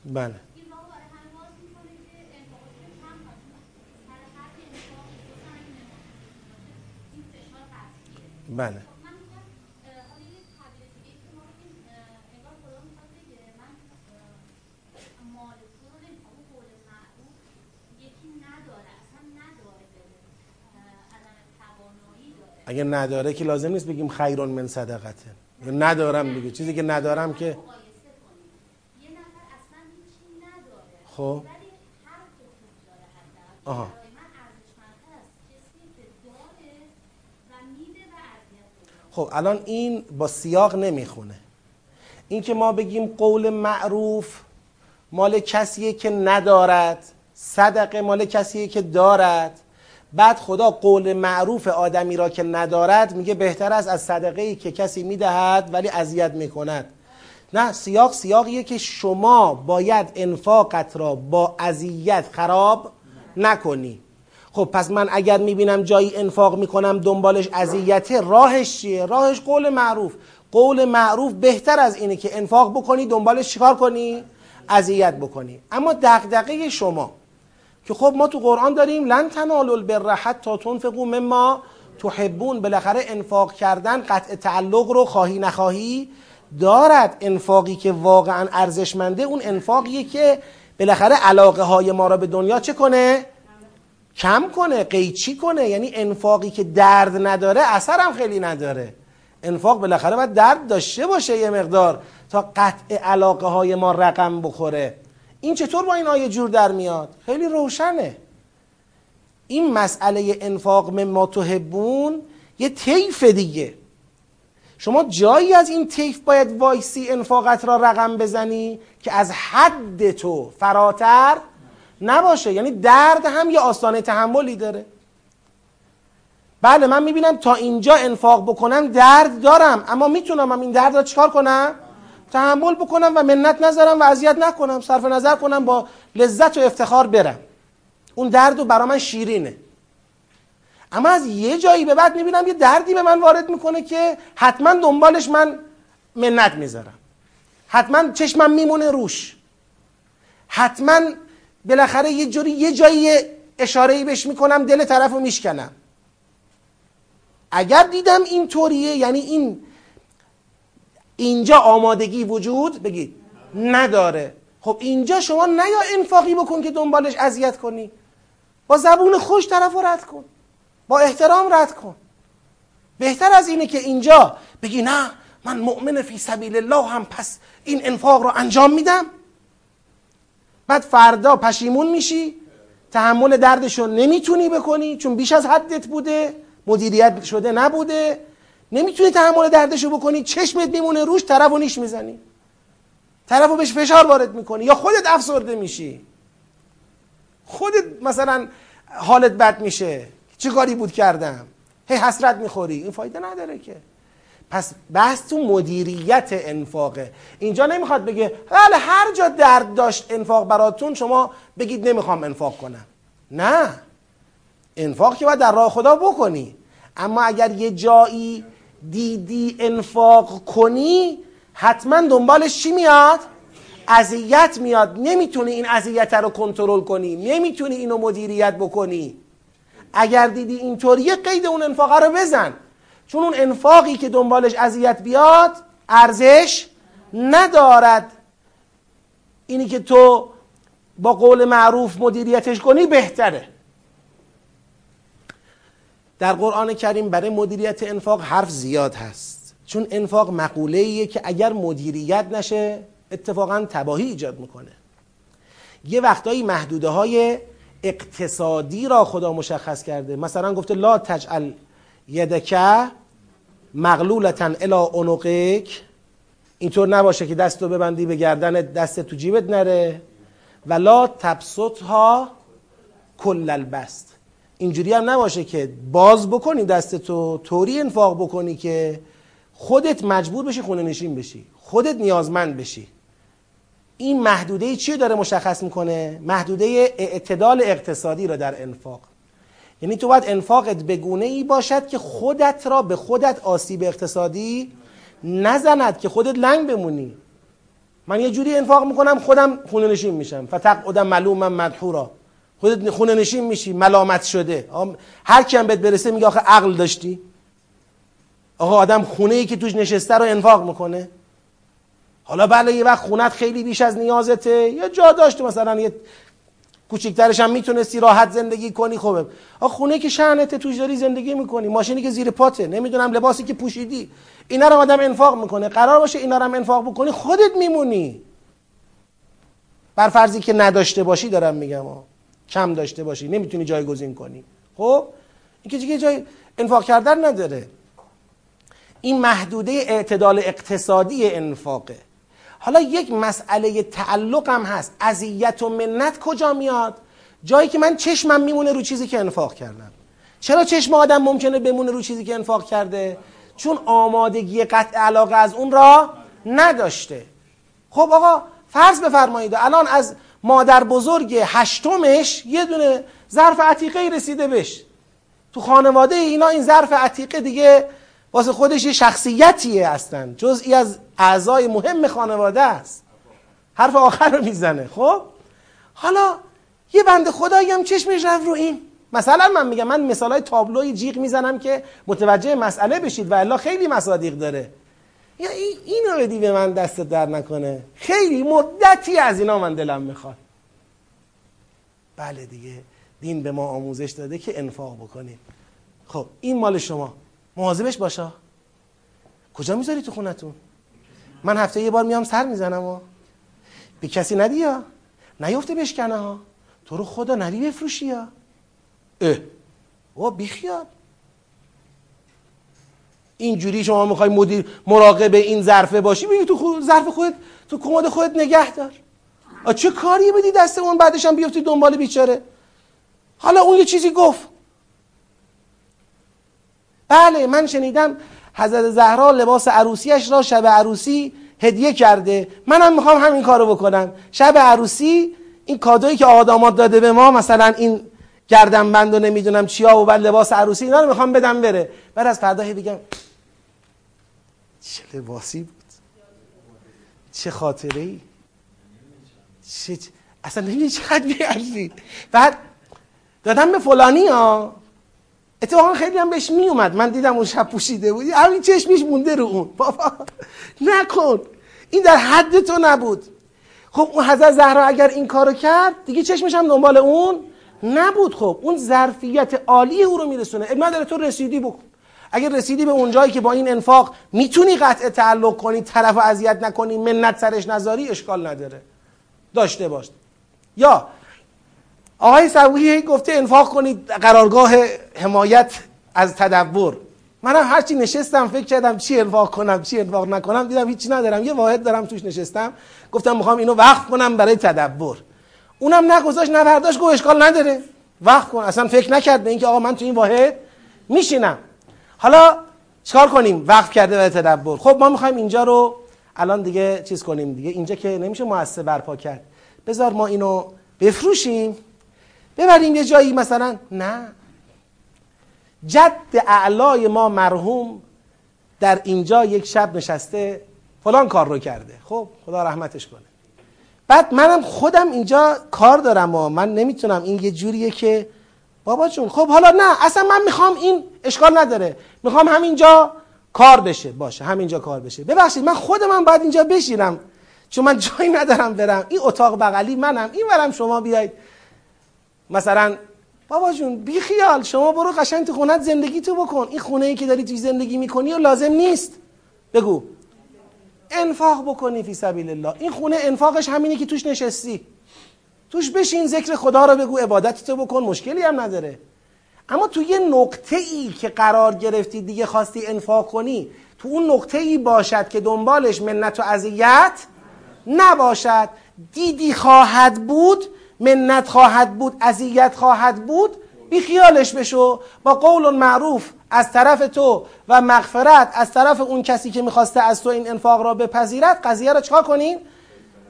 بله. بله. اگه نداره که لازم نیست بگیم خیرون من صدقته. ندارم دیگه. چیزی که ندارم که خب. آها. خب الان این با سیاق نمی‌خونه. این که ما بگیم قول معروف مال کسیه که ندارد صدقه مال کسیه که دارد. بعد خدا قول معروف آدمی را که ندارد میگه بهتر است از صدقه ای که کسی می‌دهد ولی اذیت می‌کند. نه سیاق سیاقیه که شما باید انفاقت را با اذیت خراب نکنی. خب پس من اگر می‌بینم جایی انفاق می‌کنم دنبالش اذیت راهش چیه؟ راهش قول معروف. قول معروف بهتر از اینه که انفاق بکنی دنبالش چیکار کنی؟ اذیت بکنی. اما دغدغه شما که خب ما تو قرآن داریم لن تنالوا البر حتی تنفقوا مما تحبون. بالاخره انفاق کردن قطع تعلق رو خواهی نخواهی دارد. انفاقی که واقعا ارزشمنده اون انفاقیه که بالاخره علاقه های ما را به دنیا چه کنه؟ کم کنه قیچی کنه. یعنی انفاقی که درد نداره اثر هم خیلی نداره. انفاق بالاخره باید درد داشته باشه یه مقدار تا قطع علاقه های ما رقم بخوره. این چطور با این آیه جور در میاد؟ خیلی روشنه. این مسئله انفاق مما تحبون یه طیف دیگه. شما جایی از این طیف باید وایسی انفاقت را رقم بزنی که از حد تو فراتر نباشه. یعنی درد هم یه آستانه تحملی داره. بله من می‌بینم تا اینجا انفاق بکنم درد دارم اما می‌تونم هم این درد را چکار کنم؟ تحمل بکنم و منت نذارم و اذیت نکنم صرف نظر کنم با لذت و افتخار برم. اون درد رو برا من شیرینه. اما از یه جایی به بعد می‌بینم یه دردی به من وارد می‌کنه که حتما دنبالش من منت می‌ذارم. حتما چشمم میمونه روش. حتما بالاخره یه جوری یه جایی اشاره ای بهش می‌کنم دل طرف رو میشکنم. اگر دیدم این طوریه یعنی این اینجا آمادگی وجود بگید نداره. خب اینجا شما نیا انفاقی بکن که دنبالش اذیت کنی. با زبون خوش طرف رو رد کن. با احترام رد کن. بهتر از اینه که اینجا بگی نه من مؤمن فی سبیل الله هم پس این انفاق رو انجام میدم؟ بعد فردا پشیمون میشی تحمل دردش رو نمی‌تونی بکنی چون بیش از حدت بوده مدیریت شده نبوده. نمی‌تونی تحمل دردش رو بکنی چشمت میمونه روش طرف و نیش می‌زنی. طرف رو بهش فشار وارد می‌کنی یا خودت افسرده میشی. خودت مثلا حالت بد میشه. چه کاری بود کردم؟ هی حسرت می‌خوری. این فایده نداره که. پس بحث تو مدیریت انفاقه. اینجا نمی‌خواد بگه بله هر جا درد داشت انفاق براتون شما بگید نمی‌خوام انفاق کنم. نه. انفاق که باید در راه خدا بکنی. اما اگر یه جایی دیدی انفاق کنی حتما دنبالش چی میاد؟ اذیت میاد. نمی‌تونی این اذیت رو کنترل کنی. نمی‌تونی اینو مدیریت بکنی. اگر دیدی اینطوریه قید اون انفاق رو بزن. چون اون انفاقی که دنبالش اذیت بیاد ارزش ندارد. اینی که تو با قول معروف مدیریتش کنی بهتره. در قرآن کریم برای مدیریت انفاق حرف زیاد هست. چون انفاق مقوله ایه که اگر مدیریت نشه اتفاقا تباهی ایجاد می‌کنه. یه وقتایی محدوده های اقتصادی را خدا مشخص کرده. مثلا گفته لا تجعل یدکه مغلولتا الی عنقک. اینطور نباشه که دستو ببندی به گردن دست تو جیبت نره. و لا تبسطها کل البست اینجوری هم نباشه که باز بکنی دست تو طوری انفاق بکنی که خودت مجبور بشی خونه نشین بشی خودت نیازمند بشی. این محدوده چی داره مشخص می‌کنه؟ محدوده اعتدال اقتصادی را در انفاق. یعنی تو باید انفاقت به گونه ای باشد که خودت را به خودت آسیب اقتصادی نزند که خودت لنگ بمونی. من یه جوری انفاق می‌کنم خودم خونه نشین میشم. فتق ملومم مدحورا. خودت خونه نشین میشی ملامت شده. هر کی هم بهت برسه میگه آخه عقل داشتی. آقا آدم خونه ای که توش نشسته رو انفاق می‌کنه. حالا بله یه وقت خونت خیلی بیش از نیازته. یه جا داشته مثلا یه کوچیکترش هم می‌تونستی راحت زندگی کنی خوبه آخه خونه که شعنته توش داری زندگی می‌کنی. ماشینی که زیر پاته. نمی‌دونم لباسی که پوشیدی. اینا رو آدم انفاق می‌کنه. قرار باشه اینا رو هم انفاق بکنی خودت میمونی. بر فرضی که نداشته باشی دارم میگم ها. کم داشته باشی. نمی‌تونی جایگزین کنی. خب؟ این که دیگه جای انفاق کردن نداره. این محدوده اعتدال اقتصادی انفاقه. حالا یک مسئله تعلق هم هست. اذیت و منت کجا میاد؟ جایی که من چشمم میمونه رو چیزی که انفاق کردم. چرا چشم آدم ممکنه بمونه رو چیزی که انفاق کرده؟ چون آمادگی قطع علاقه از اون را نداشته. خب آقا فرض بفرمایید. الان از مادر بزرگ هشتمش یه دونه ظرف عتیقه رسیده بش تو خانواده اینا این ظرف عتیقه دیگه واسه خودش یه شخصیتیه هستن جزئی از اعضای مهم خانواده است. حرف آخر رو می‌زنه خب؟ حالا یه بند خدایی هم چشمش رفت رو این. مثلا من میگم من مثال های تابلوی جیغ می‌زنم که متوجه مسئله بشید و الا خیلی مصادیق داره. یا این رو بدی به من دست در نکنه. خیلی مدتی از اینا من دلم می‌خواد. بله دیگه دین به ما آموزش داده که انفاق بکنیم. خب این مال شما. مواظبش باشا. کجا می‌ذاری تو خونتون؟ من هفته یه بار میام سر می‌زنم و. به کسی ندی یا؟ نیفته بشکنه ها. تو رو خدا نری بفروشی ها اه. او بیخیال. اینجوری شما می‌خوای مدیر مراقب این ظرفه باشی بگی تو خود ظرف خودت تو کمد خودت نگه دار. چه کاری بدی دست اون بعدش هم بیفتی دنبال بیچاره؟ حالا اون یه چیزی گفت. بله من شنیدم حضرت زهرا لباس عروسیش را شب عروسی هدیه کرده. منم می‌خوام همین کارو بکنم. شب عروسی این کادویی که آدامات داده به ما مثلا این گردن بند و نمی‌دونم چیا و بعد لباس عروسی اینا رو می‌خوام بدم بره. بعد از فردا بگم چه لباسی بود؟ چه خاطره ای چه اصلا نمی‌دونی چقدر بیارزید بعد دادم به فلانی ها. اتفاقا خیلی هم بهش میومد من دیدم اون شب پوشیده بود. همین چشمش مونده رو اون. بابا نکن. این در حد تو نبود. خب اون حضرت زهرا اگر این کارو کرد دیگه چشمش هم دنبال اون نبود. خب اون ظرفیت عالی او رو میرسونه. نداره تو رسیدی بکن. اگر رسیدی به اون جایی که با این انفاق می‌تونی قطع تعلق کنی طرف اذیت نکنی منت سرش نذاری اشکال نداره. داشته باش. یا آقای صبوحی گفته انفاق کنید قرارگاه حمایت از تدبر. منم هرچی نشستم فکر کردم چی انفاق کنم چی انفاق نکنم دیدم هیچی ندارم. یه واحد دارم توش نشستم. گفتم می‌خوام اینو وقف کنم برای تدبر. اونم نگذاشت نبرداشت گفت اشکال نداره. وقف کن. اصلا فکر نکرد به اینکه آقا من تو این واحد میشینم. حالا چکار کنیم؟ وقف کرده برای تدبر. خب ما می‌خوایم اینجا رو الان دیگه چیز کنیم دیگه. اینجا که نمیشه مؤسسه برپا کرد. بذار ما اینو بفروشیم. ببریم یه جایی مثلا. نه. جد اعلای ما مرحوم در اینجا یک شب نشسته فلان کار رو کرده. خب خدا رحمتش کنه. بعد منم خودم اینجا کار دارم و من نمی‌تونم. این یه جوریه که بابا جون خب حالا نه اصلا من می‌خوام این اشکال نداره. می‌خوام همینجا کار بشه. باشه همینجا کار بشه. ببخشید من خودم باید اینجا بشینم. چون من جایی ندارم برم. این اتاق بغلی منم. این ورم شما بیاید. مثلا بابا جون بی خیال شما برو قشنگ تو خونت زندگی تو بکن. این خونه ای که داری توی زندگی می‌کنی و لازم نیست. بگو. انفاق بکنی فی سبیل الله. این خونه انفاقش همینه که توش نشستی. توش بشین ذکر خدا رو بگو عبادت تو بکن مشکلی هم نداره. اما تو یه نقطه ای که قرار گرفتی دیگه خواستی انفاق کنی تو اون نقطه ای باشد که دنبالش منت و اذیت نباشد. دیدی خواهد بود منت خواهد بود اذیت خواهد بود بی خیالش بشو. با قول معروف از طرف تو و مغفرت از طرف اون کسی که می‌خواسته از تو این انفاق را بپذیرد قضیه را چکار کنین؟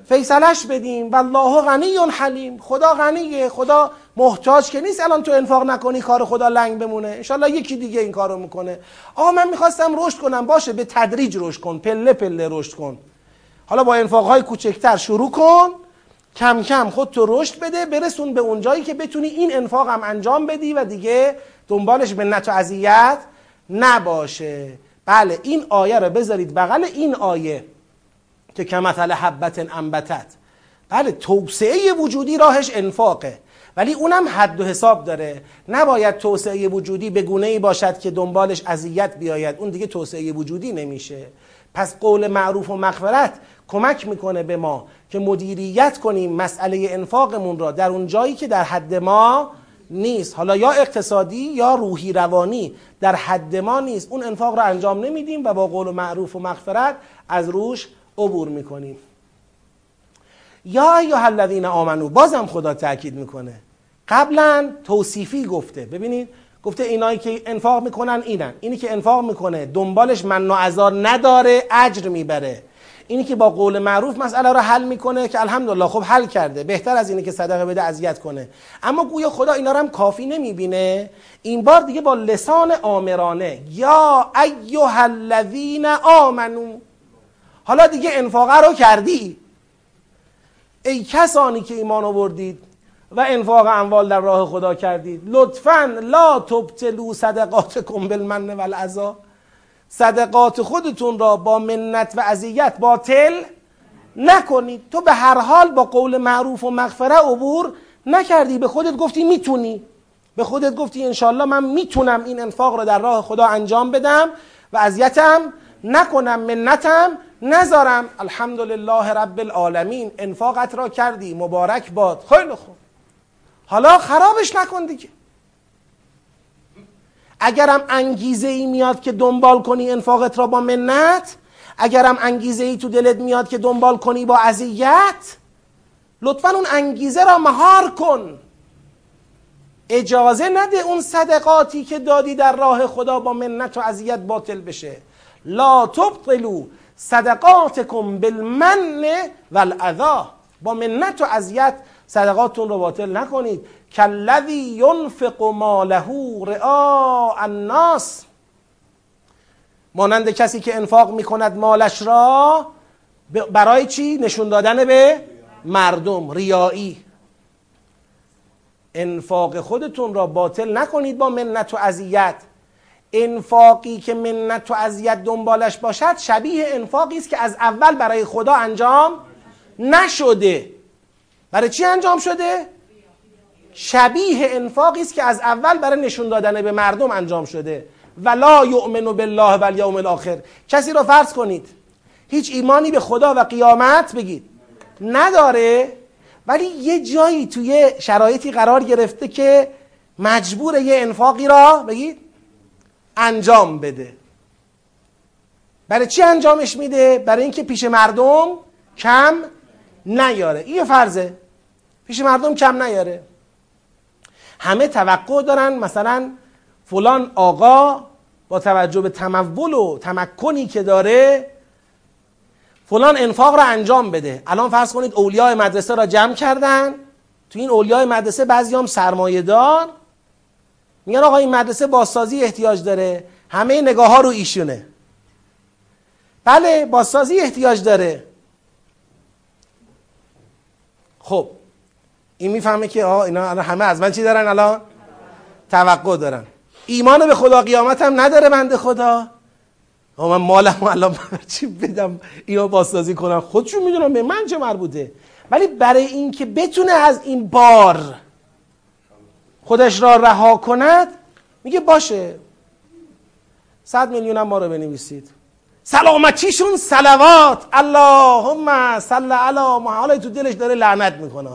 فیصلش بدیم. والله غنی حلیم. خدا غنیه. خدا محتاج که نیست الان تو انفاق نکنی کار خدا لنگ بمونه. انشالله یکی دیگه این کارو می‌کنه. آقا من می‌خواستم رشد کنم. باشه به تدریج رشد کن. پله پله رشد کن. حالا با انفاقهای کوچکتر شروع کن. کم کم خود تو رشد بده برسون به اون جایی که بتونی این انفاق هم انجام بدی و دیگه دنبالش به نت و اذیت نباشه. بله این آیه رو بذارید بغل این آیه که کمثل حبت انبتت. بله توسعه وجودی راهش انفاقه. ولی اونم حد و حساب داره. نباید توسعه وجودی به گونه ای باشد که دنبالش اذیت بیاید. اون دیگه توسعه وجودی نمیشه. پس قول معروف و مغفرت کمک می‌کنه به ما که مدیریت کنیم مسئله انفاقمون را در اون جایی که در حد ما نیست. حالا یا اقتصادی یا روحی روانی در حد ما نیست. اون انفاق را انجام نمیدیم و با قول معروف و مغفرت از روش عبور می‌کنیم. یا ایها الذین آمنو بازم خدا تاکید می‌کنه. قبلا توصیفی گفته. ببینید گفته اینایی که انفاق می‌کنن اینن. اینی که انفاق می‌کنه دنبالش من و عذار نداره اجر می‌بره. اینی که با قول معروف مسئله رو حل می‌کنه که الحمدلله خب حل کرده. بهتر از اینی که صدقه بده اذیت کنه. اما گویا خدا اینا رو هم کافی نمی‌بینه. این بار دیگه با لسان آمرانه. یا ایها الذین آمنو. حالا دیگه انفاقه رو کردی. ای کسانی که ایمان آوردید و انفاق اموال در راه خدا کردید لطفا لا تبتلو صدقاتکم بالمن والعذا صدقات خودتون را با منت و اذیت باطل نکنید. تو به هر حال با قول معروف و مغفره عبور نکردی. به خودت گفتی می‌تونی. به خودت گفتی انشالله من می‌تونم این انفاق را در راه خدا انجام بدم و اذیتم نکنم منتم نذارم. الحمدلله رب العالمین. انفاقت را کردی. مبارک باد. خیلی خوب. حالا خرابش نکن دیگه. اگرم انگیزه ای میاد که دنبال کنی انفاقت را با منت اگرم انگیزه ای تو دلت میاد که دنبال کنی با اذیت لطفا اون انگیزه را مهار کن. اجازه نده اون صدقاتی که دادی در راه خدا با منت و اذیت باطل بشه. لا تبطلو صدقاتکم بالمن والاذا با منت و اذیت صدقاتتون رو باطل نکنید. کالذی ینفق ماله رعاء الناس. مانند کسی که انفاق می‌کند مالش را برای چی؟ نشون دادن به مردم ریایی انفاق خودتون را باطل نکنید با منت و اذیت. انفاقی که منت و اذیت دنبالش باشد شبیه انفاقی است که از اول برای خدا انجام نشده. برای چی انجام شده؟ شبیه انفاقی است که از اول برای نشون دادن به مردم انجام شده. ولا یؤمن بالله و الیوم الاخر. کسی رو فرض کنید. هیچ ایمانی به خدا و قیامت بگید. نداره. ولی یه جایی توی شرایطی قرار گرفته که مجبور یه انفاقی را بگید انجام بده. برای چی انجامش میده؟ برای اینکه پیش مردم کم نیاره. این فرضه. پیش مردم کم نیاره. همه توقع دارن مثلا فلان آقا با توجه به تمول و تمکنی که داره فلان انفاق را انجام بده. الان فرض کنید اولیاء مدرسه را جمع کردن. تو این اولیاء مدرسه بعضی هم سرمایه دار میگن آقا این مدرسه بازسازی احتیاج داره. همه نگاه ها رو ایشونه. بله بازسازی احتیاج داره. خب این می‌فهمه که آه اینا همه از من چی دارن الان؟ توقع دارن. ایمان به خدا قیامت هم نداره بنده خدا. من مالم الان چی بدم اینا بازسازی کنم؟ خودشون می‌دونم به من چه مربوطه. ولی برای اینکه بتونه از این بار خودش را رها کند میگه باشه. صد میلیون هم ما رو بنویسید. سلامتیشون سلوات اللهم صل علی محاله تو دلش داره لعنت می‌کنه.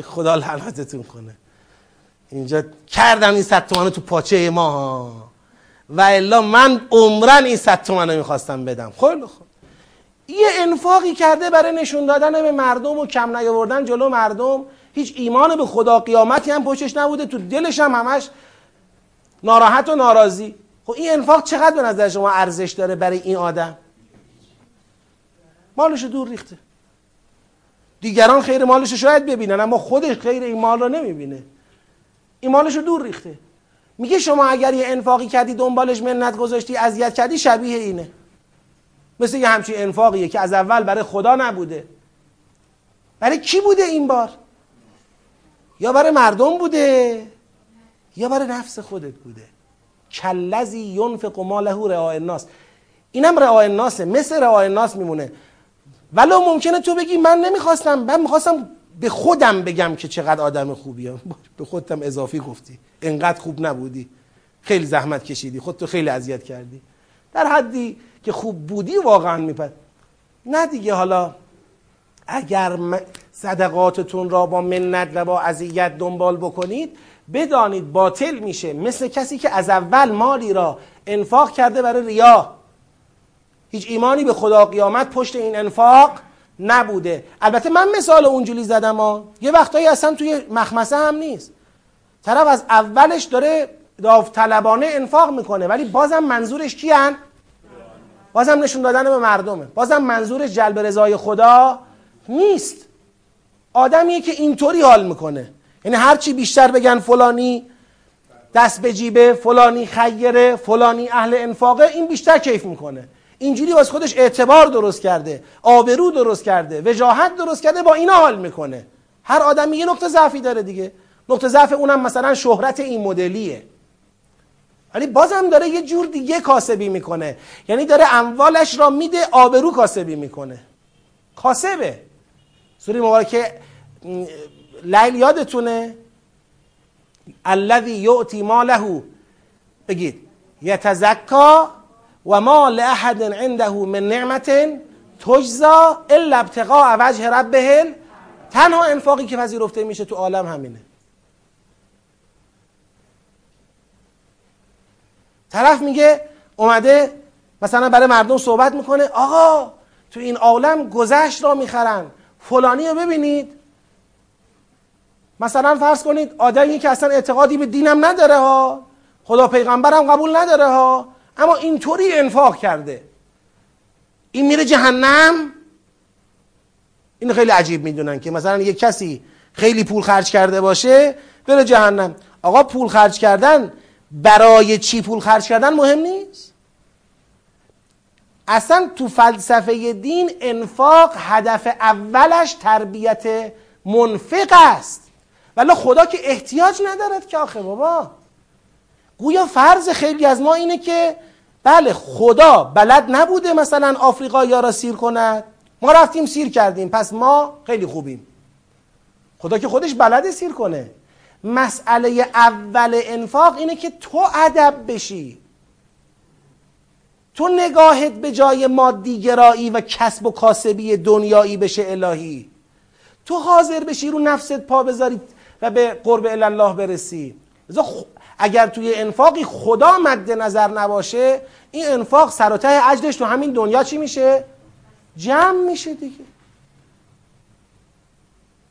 خدا لعنتتون کنه. اینجا کردم این صد تومنو تو پاچه ما. و الا من عمرن این صد تومنو می‌خواستم بدم. خیلی خوب. یه انفاقی کرده برای نشون دادن به مردم و کم نیاوردن جلو مردم. هیچ ایمان به خدا قیامتی هم پشتش نبوده. تو دلش هم همش ناراحت و ناراضی. خب این انفاق چقدر به نظر شما ارزش داره برای این آدم؟ مالش دور ریخته. دیگران خیر مالش شاید ببینن اما خودش خیر این مال رو نمی‌بینه. این مالش رو دور ریخته. میگه شما اگر یه انفاقی کردی دنبالش منت گذاشتی اذیت کردی شبیه اینه. مثل یه همچین انفاقیه که از اول برای خدا نبوده. برای کی بوده این بار؟ یا برای مردم بوده؟ یا برای نفس خودت بوده؟ کلذی ینفق ماله رعاء الناس. اینم رعاء الناسه. مثل رعاء الناس میمونه. ولو ممکنه تو بگی من نمی‌خواستم من می‌خواستم به خودم بگم که چقدر آدم خوبیم به خودتم اضافی گفتی. انقدر خوب نبودی. خیلی زحمت کشیدی. خودتو خیلی اذیت کردی. در حدی که خوب بودی واقعا میپد نه دیگه حالا اگر صدقاتتون را با منت و با اذیت دنبال بکنید بدانید باطل میشه. مثل کسی که از اول مالی را انفاق کرده برای ریا. هیچ ایمانی به خدا قیامت پشت این انفاق نبوده. البته من مثال اونجوری زدم ها. یه وقتایی اصلا توی مخمسه هم نیست. طرف از اولش داره داوطلبانه انفاق می‌کنه ولی بازم منظورش کیان؟ بازم نشون دادن به مردمه. بازم منظورش جلب رضای خدا نیست. آدمیه که اینطوری حال می‌کنه. یعنی هرچی بیشتر بگن فلانی دست به جیبه فلانی خیره فلانی اهل انفاقه این بیشتر کیف می‌کنه. اینجوری واسه خودش اعتبار درست کرده آبرو درست کرده وجاهت درست کرده با اینا حال می‌کنه. هر آدمی یه نقطه ضعفی داره دیگه. نقطه ضعف اونم مثلا شهرت این مدلیه. ولی بازم داره یه جور دیگه کاسبی می‌کنه. یعنی داره اموالش را میده آبرو کاسبی می‌کنه. کاسبه. سوره مبارکه لیل یادتونه؟ الذی یعطی ماله. بگید. یتزکا و ما لاحد عنده من نعمت تجزا الا ابتقاء وجه ربه تنها انفاقی که پذیرفته میشه تو عالم همینه. طرف میگه اومده مثلا برای مردم صحبت می‌کنه آقا تو این عالم گذشت را می‌خرن فلانی رو ببینید. مثلا فرض کنید آدمی که اصلا اعتقادی به دینم نداره ها خدا پیغمبرم قبول نداره ها اما اینطوری انفاق کرده. این میره جهنم. این خیلی عجیب می‌دونن که مثلا یک کسی خیلی پول خرج کرده باشه بره جهنم. آقا پول خرج کردن برای چی پول خرج کردن مهم نیست. اصلا تو فلسفه دین انفاق هدف اولش تربیت منفق است. ولی خدا که احتیاج ندارد که آخه بابا. گویا فرض خیلی از ما اینه که بله خدا بلد نبوده مثلا آفریقا یا را سیر کند. ما رفتیم سیر کردیم پس ما خیلی خوبیم. خدا که خودش بلده سیر کنه. مسئله اول انفاق اینه که تو ادب بشی. تو نگاهت به جای مادی گرایی و کسب و کاسبی دنیایی بشه الهی. تو حاضر بشی رو نفست پا بذاری و به قرب الله برسی. اگر توی انفاقی خدا مد نظر نباشه این انفاق سر و ته تو همین دنیا چی میشه؟ جمع میشه دیگه.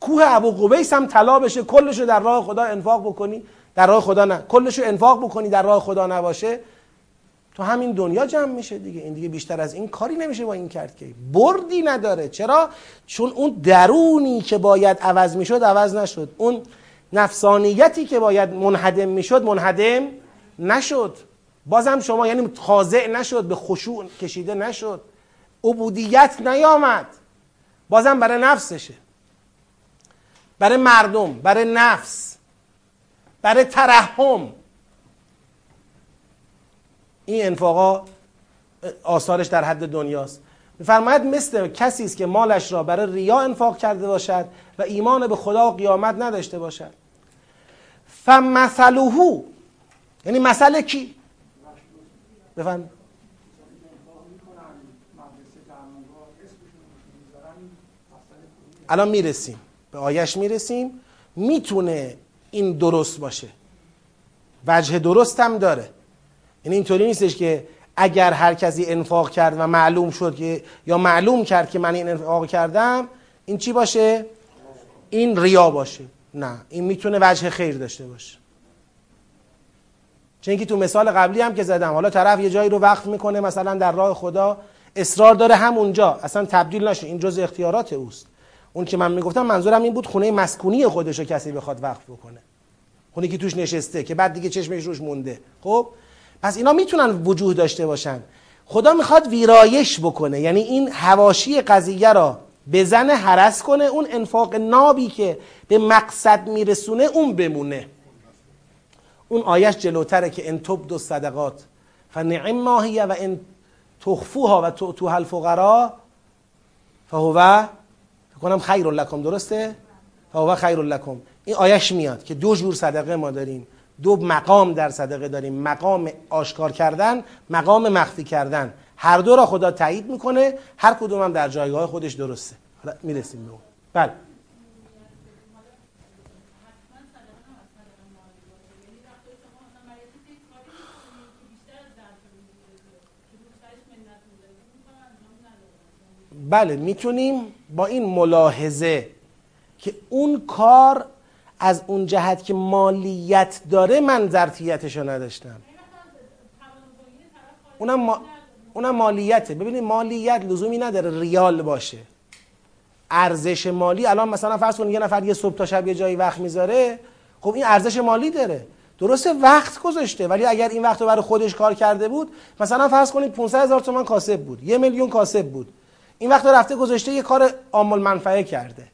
کوه ابو قبیس هم طلا بشه کلشو در راه خدا انفاق بکنی. در راه خدا نه. کلشو انفاق بکنی در راه خدا نباشه. تو همین دنیا جمع میشه دیگه. این دیگه بیشتر از این کاری نمیشه با این کرد که. بردی نداره. چرا؟ چون اون درونی که باید عوض می‌شد عوض نشد. اون نفسانیتی که باید منهدم می‌شد منهدم نشد. بازم شما یعنی خاضع نشد به خشوع کشیده نشد. عبودیت نیامد. بازم برای نفسشه. برای مردم برای نفس برای ترحم. این انفاقا آثارش در حد دنیاست. میفرماید مثل کسی است که مالش را برای ریا انفاق کرده باشد و ایمان به خدا و قیامت نداشته باشد. فمثلهو یعنی مسئله کی؟ بفرمایید. الان می‌رسیم. به آیش می‌رسیم. می‌تونه این درست باشه. وجه درست هم داره. یعنی اینطوری نیستش که اگر هر کسی انفاق کرد و معلوم شد که یا معلوم کرد که من این انفاق کردم این چی باشه؟ این ریا باشه. نه این می‌تونه وجه خیر داشته باشه. چون که تو مثال قبلی هم که زدم حالا طرف یه جایی رو وقت می‌کنه مثلا در راه خدا اصرار داره همونجا. اصلا تبدیل نشه این جز اختیارات اوست. اون که من می‌گفتم منظورم این بود خونه مسکونی خودش رو کسی بخواد وقف بکنه. خونه که توش نشسته که بعد دیگه چشمش روش مونده. خب؟ پس اینا می‌تونن وجود داشته باشن. خدا می‌خواد ویرایش بکنه. یعنی این هواشی قضیه را بزنه حرس کنه اون انفاق نابی که به مقصد میرسونه اون بمونه. اون آیش جلوتره که ان دو صدقات فنعم ماهیه و ان تخفوها و تو الفقراء فهو کنم خیر لکم درسته؟ فهو خیر لکم. این آیش میاد که دو جور صدقه ما داریم. دو مقام در صدقه داریم. مقام آشکار کردن مقام مخفی کردن. هر دو را خدا تایید می‌کنه. هر کدوم هم در جایگاه خودش درسته. حالا می‌رسیم به اون. بله. بله می‌تونیم با این ملاحظه که اون کار از اون جهت که مالیت داره من ظرفیتش رو نداشتم. اونم, ما... اونم مالیته. ببینید مالیت لزومی نداره ریال باشه. ارزش مالی الان مثلا فرض کنید یه نفر یه صبح تا شب یه جایی وقت می‌ذاره خب این ارزش مالی داره. درسته وقت گذاشته ولی اگر این وقت رو برای خودش کار کرده بود مثلا فرض کنید 500 هزار تومان کاسب بود یه میلیون کاسب بود. این وقت رفته گذاشته یه کار عامل منفعه کرده.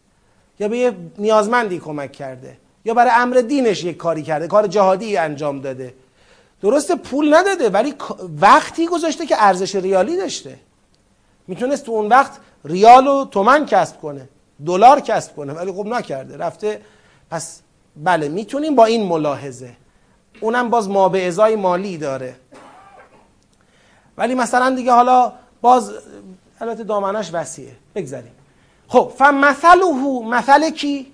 یا به یه نیازمندی کمک کرده. یا برای امر دینش یک کاری کرده کار جهادی انجام داده. درسته پول نداده ولی وقتی گذاشته که ارزش ریالی داشته. می‌تونست تو اون وقت ریال و تومن کسب کنه دلار کسب کنه ولی خب نکرده. رفته پس بله می‌تونیم با این ملاحظه. اونم باز ما به ازای مالی داره. ولی مثلا دیگه حالا باز البته دامنش وسیعه. بگذاریم. خب فمثله مثل کی؟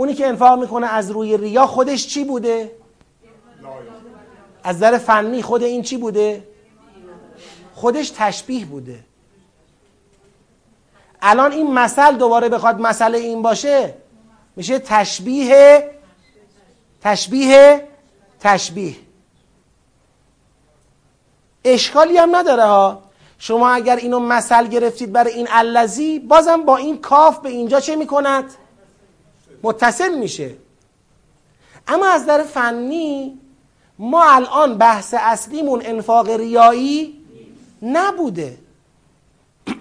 اونی که انفاق می‌کنه از روی ریا خودش چی بوده؟ از نظر فنی خود این چی بوده؟ خودش تشبیه بوده. الان این مثل دوباره بخواد مسئله این باشه میشه تشبیه تشبیه تشبیه. اشکالی هم نداره ها. شما اگر اینو مثل گرفتید برای این الذی بازم با این کاف به اینجا چه می‌کند؟ متصل میشه. اما از در فنی ما الان بحث اصلیمون انفاق ریایی نبوده.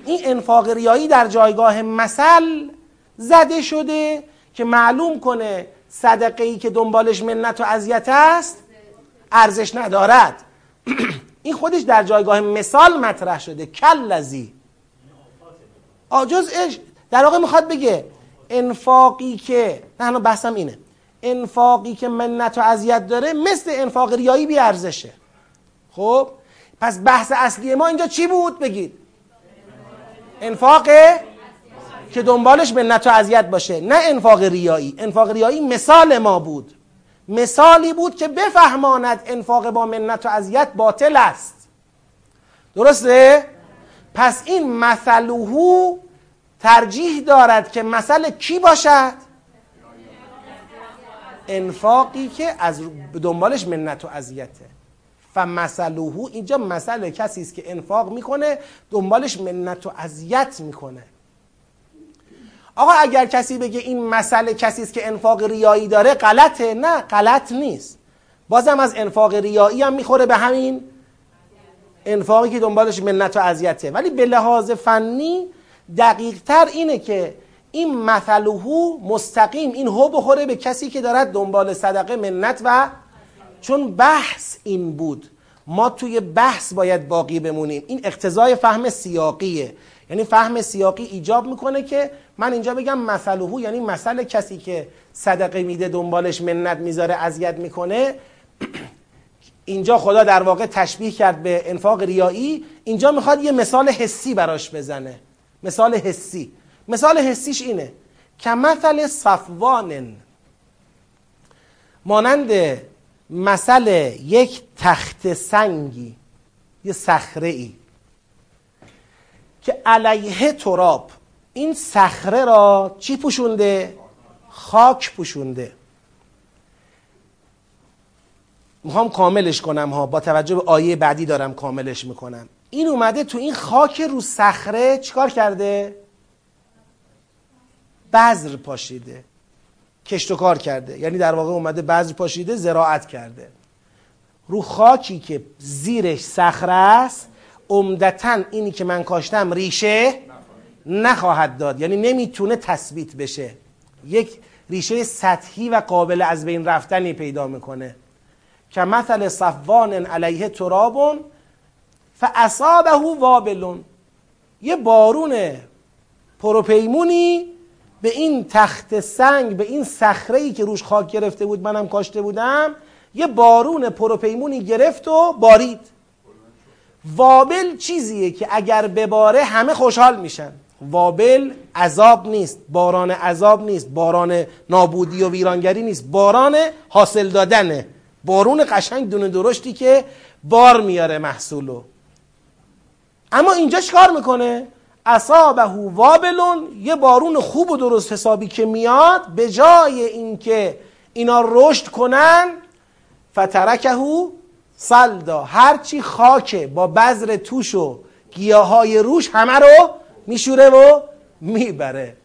این انفاق ریایی در جایگاه مثل زده شده که معلوم کنه صدقه ای که دنبالش منت و اذیت است ارزش ندارد. این خودش در جایگاه مثال مطرح شده. کل لذی جزء در واقع می‌خواد بگه انفاقی که نه بحثم اینه. انفاقی که منت و اذیت داره مثل انفاق ریایی بی ارزشه. خب؟ پس بحث اصلی ما اینجا چی بود؟ بگید. انفاق که دنبالش منت و اذیت باشه نه انفاق ریایی. انفاق ریایی مثال ما بود. مثالی بود که بفهماند انفاق با منت و اذیت باطل است. درسته؟ پس این مثلوهو ترجیح دارد که مثل کی باشد؟ انفاقی که از دنبالش منت و اذیته. فمثلوهو اینجا مثل کسی است که انفاق می‌کنه دنبالش منت و اذیت می‌کنه. آقا اگر کسی بگه این مسئله کسی است که انفاق ریایی داره غلطه. نه غلط نیست. بازم از انفاق ریایی هم می‌خوره به همین انفاقی که دنبالش منت و اذیته. ولی به لحاظ فنی دقیق تر اینه که این مثلهو مستقیم این هو بخوره به کسی که دارد دنبال صدقه منت و چون بحث این بود. ما توی بحث باید باقی بمونیم. این اقتضای فهم سیاقیه. یعنی فهم سیاقی ایجاب می‌کنه که من اینجا بگم مثلهو یعنی مثل کسی که صدقه میده دنبالش منت می‌ذاره اذیت می‌کنه. اینجا خدا در واقع تشبیه کرد به انفاق ریایی. اینجا می‌خواد یه مثال حسی براش بزنه. مثال حسی. مثال حسیش اینه که مثل صفوان مانند مثل یک تخت سنگی یه صخره ای که علیه تراب. این صخره را چی پوشونده؟ خاک پوشونده. می‌خوام کاملش کنم ها با توجه به آیه بعدی دارم کاملش می‌کنم. این اومده تو این خاک رو صخره چیکار کرده؟ بذر پاشیده. کشت و کار کرده. یعنی در واقع اومده بذر پاشیده زراعت کرده. رو خاکی که زیرش صخره است عمدتا اینی که من کاشتم ریشه نخواهد داد. یعنی نمی‌تونه تثبیت بشه. یک ریشه سطحی و قابل از بین رفتنی پیدا می‌کنه. که مثل صفوان علیه ترابون فاصابه وابلون یه بارون پروپیمونی به این تخت سنگ به این صخره که روش خاک گرفته بود منم کاشته بودم یه بارون پروپیمونی گرفت و بارید. وابل چیزیه که اگر بباره همه خوشحال میشن. وابل عذاب نیست باران عذاب نیست باران نابودی و ویرانگری نیست باران حاصل دادنه. بارون قشنگ دونه درشتی که بار میاره محصولو. اما اینجا چیکار می‌کنه؟ اصابه وابلون یه بارون خوب و درست حسابی که میاد به جای اینکه اینا رشد کنن فترکهو سلدا. هرچی خاکه با بذر توش و گیاهای روش همه رو میشوره و می‌بره.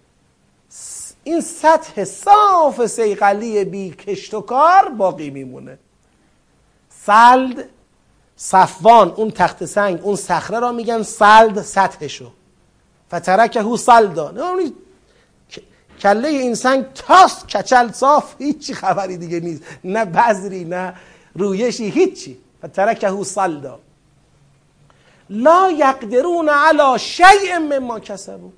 این سطح صاف سیقلی بی کشت و کار باقی میمونه. سلد صفوان اون تخت سنگ اون صخره را میگن سلد سطحشو. فترکهو سلدا. کله این سنگ تاست کچل صاف هیچی خبری دیگه نیست. نه بذری نه رویشی هیچی. فترکهو سلدا. لا یقدرون علی شیء مما کسبو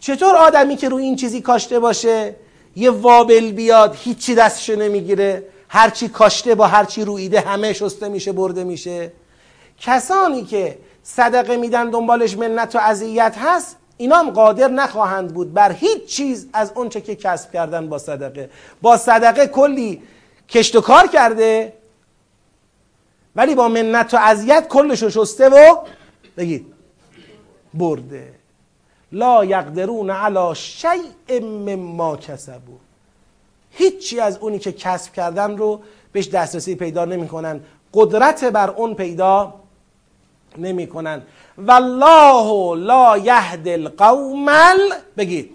چطور آدمی که روی این چیزی کاشته باشه یه وابل بیاد هیچی دستشو نمی‌گیره. هرچی کاشته با هرچی رویده همه شسته میشه برده میشه. کسانی که صدقه میدن دنبالش منت و اذیت هست اینا هم قادر نخواهند بود بر هیچ چیز از اونچه که کسب کردن با صدقه. با صدقه کلی کشت و کار کرده ولی با منت و اذیت کلش شسته و بگید برده. لا یقدرون علی شیء مما کسبو هیچی از اونی که کسب کردن رو بهش دسترسی پیدا نمی‌کنن. قدرت بر اون پیدا نمی‌کنن. والله لا یهد القوم بگید.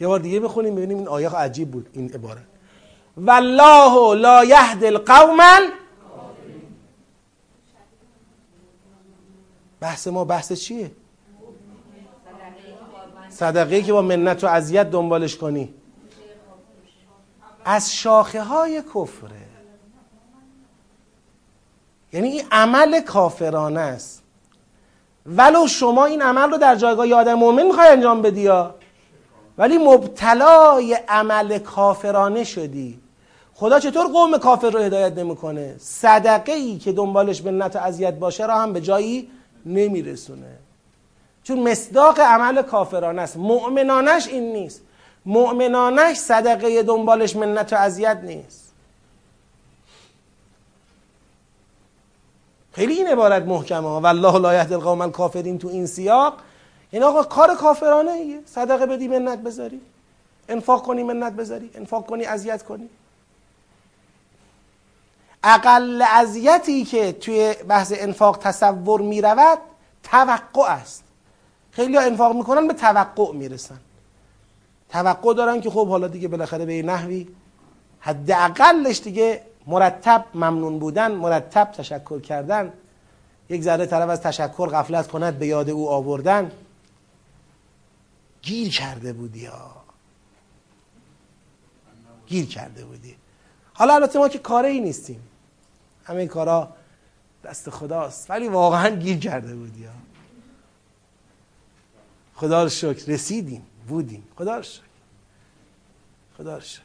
یه بار دیگه بخونیم ببینیم این آیه عجیب بود این عبارت. والله لا یهد القوم بحث ما بحث چیه؟ صدقه که با منت و اذیت دنبالش کنی. از شاخه های کفره. یعنی این عمل کافرانه است. ولو شما این عمل رو در جایگاه آدم مؤمن می‌خوای انجام بدی یا؟ ولی مبتلای عمل کافرانه شدی. خدا چطور قوم کافر رو هدایت نمی‌کنه؟ صدقه ای که دنبالش منت و اذیت باشه را هم به جایی نمیرسونه. چون مصداق عمل کافرانه است. مؤمنانش این نیست. مؤمنانش صدقه دنبالش منت و اذیت نیست. خیلی این عبارت محکمه. والله لا یهد القوم الکافرین تو این سیاق. این آقا کار کافرانه ایه. صدقه بدی منت بذاری. انفاق کنی منت بذاری. انفاق کنی اذیت کنی. اقل اذیتی که توی بحث انفاق تصور می رود توقع است. خیلی ها انفاق می‌کنن به توقع می‌رسن. توقع دارن که خب حالا دیگه بالاخره به نحوی حداقلش دیگه مرتب ممنون بودن مرتب تشکر کردن. یک ذره طرف از تشکر غفلت کند به یاد او آوردن. گیر کرده بودی ها. گیر کرده بودی. حالا البته ما که کاره ای نیستیم. همه کارا دست خداست ولی واقعا گیر کرده بودی ها. خدا رو شکر. رسیدیم بودیم. خدا رو شکر. خدا رو شکر.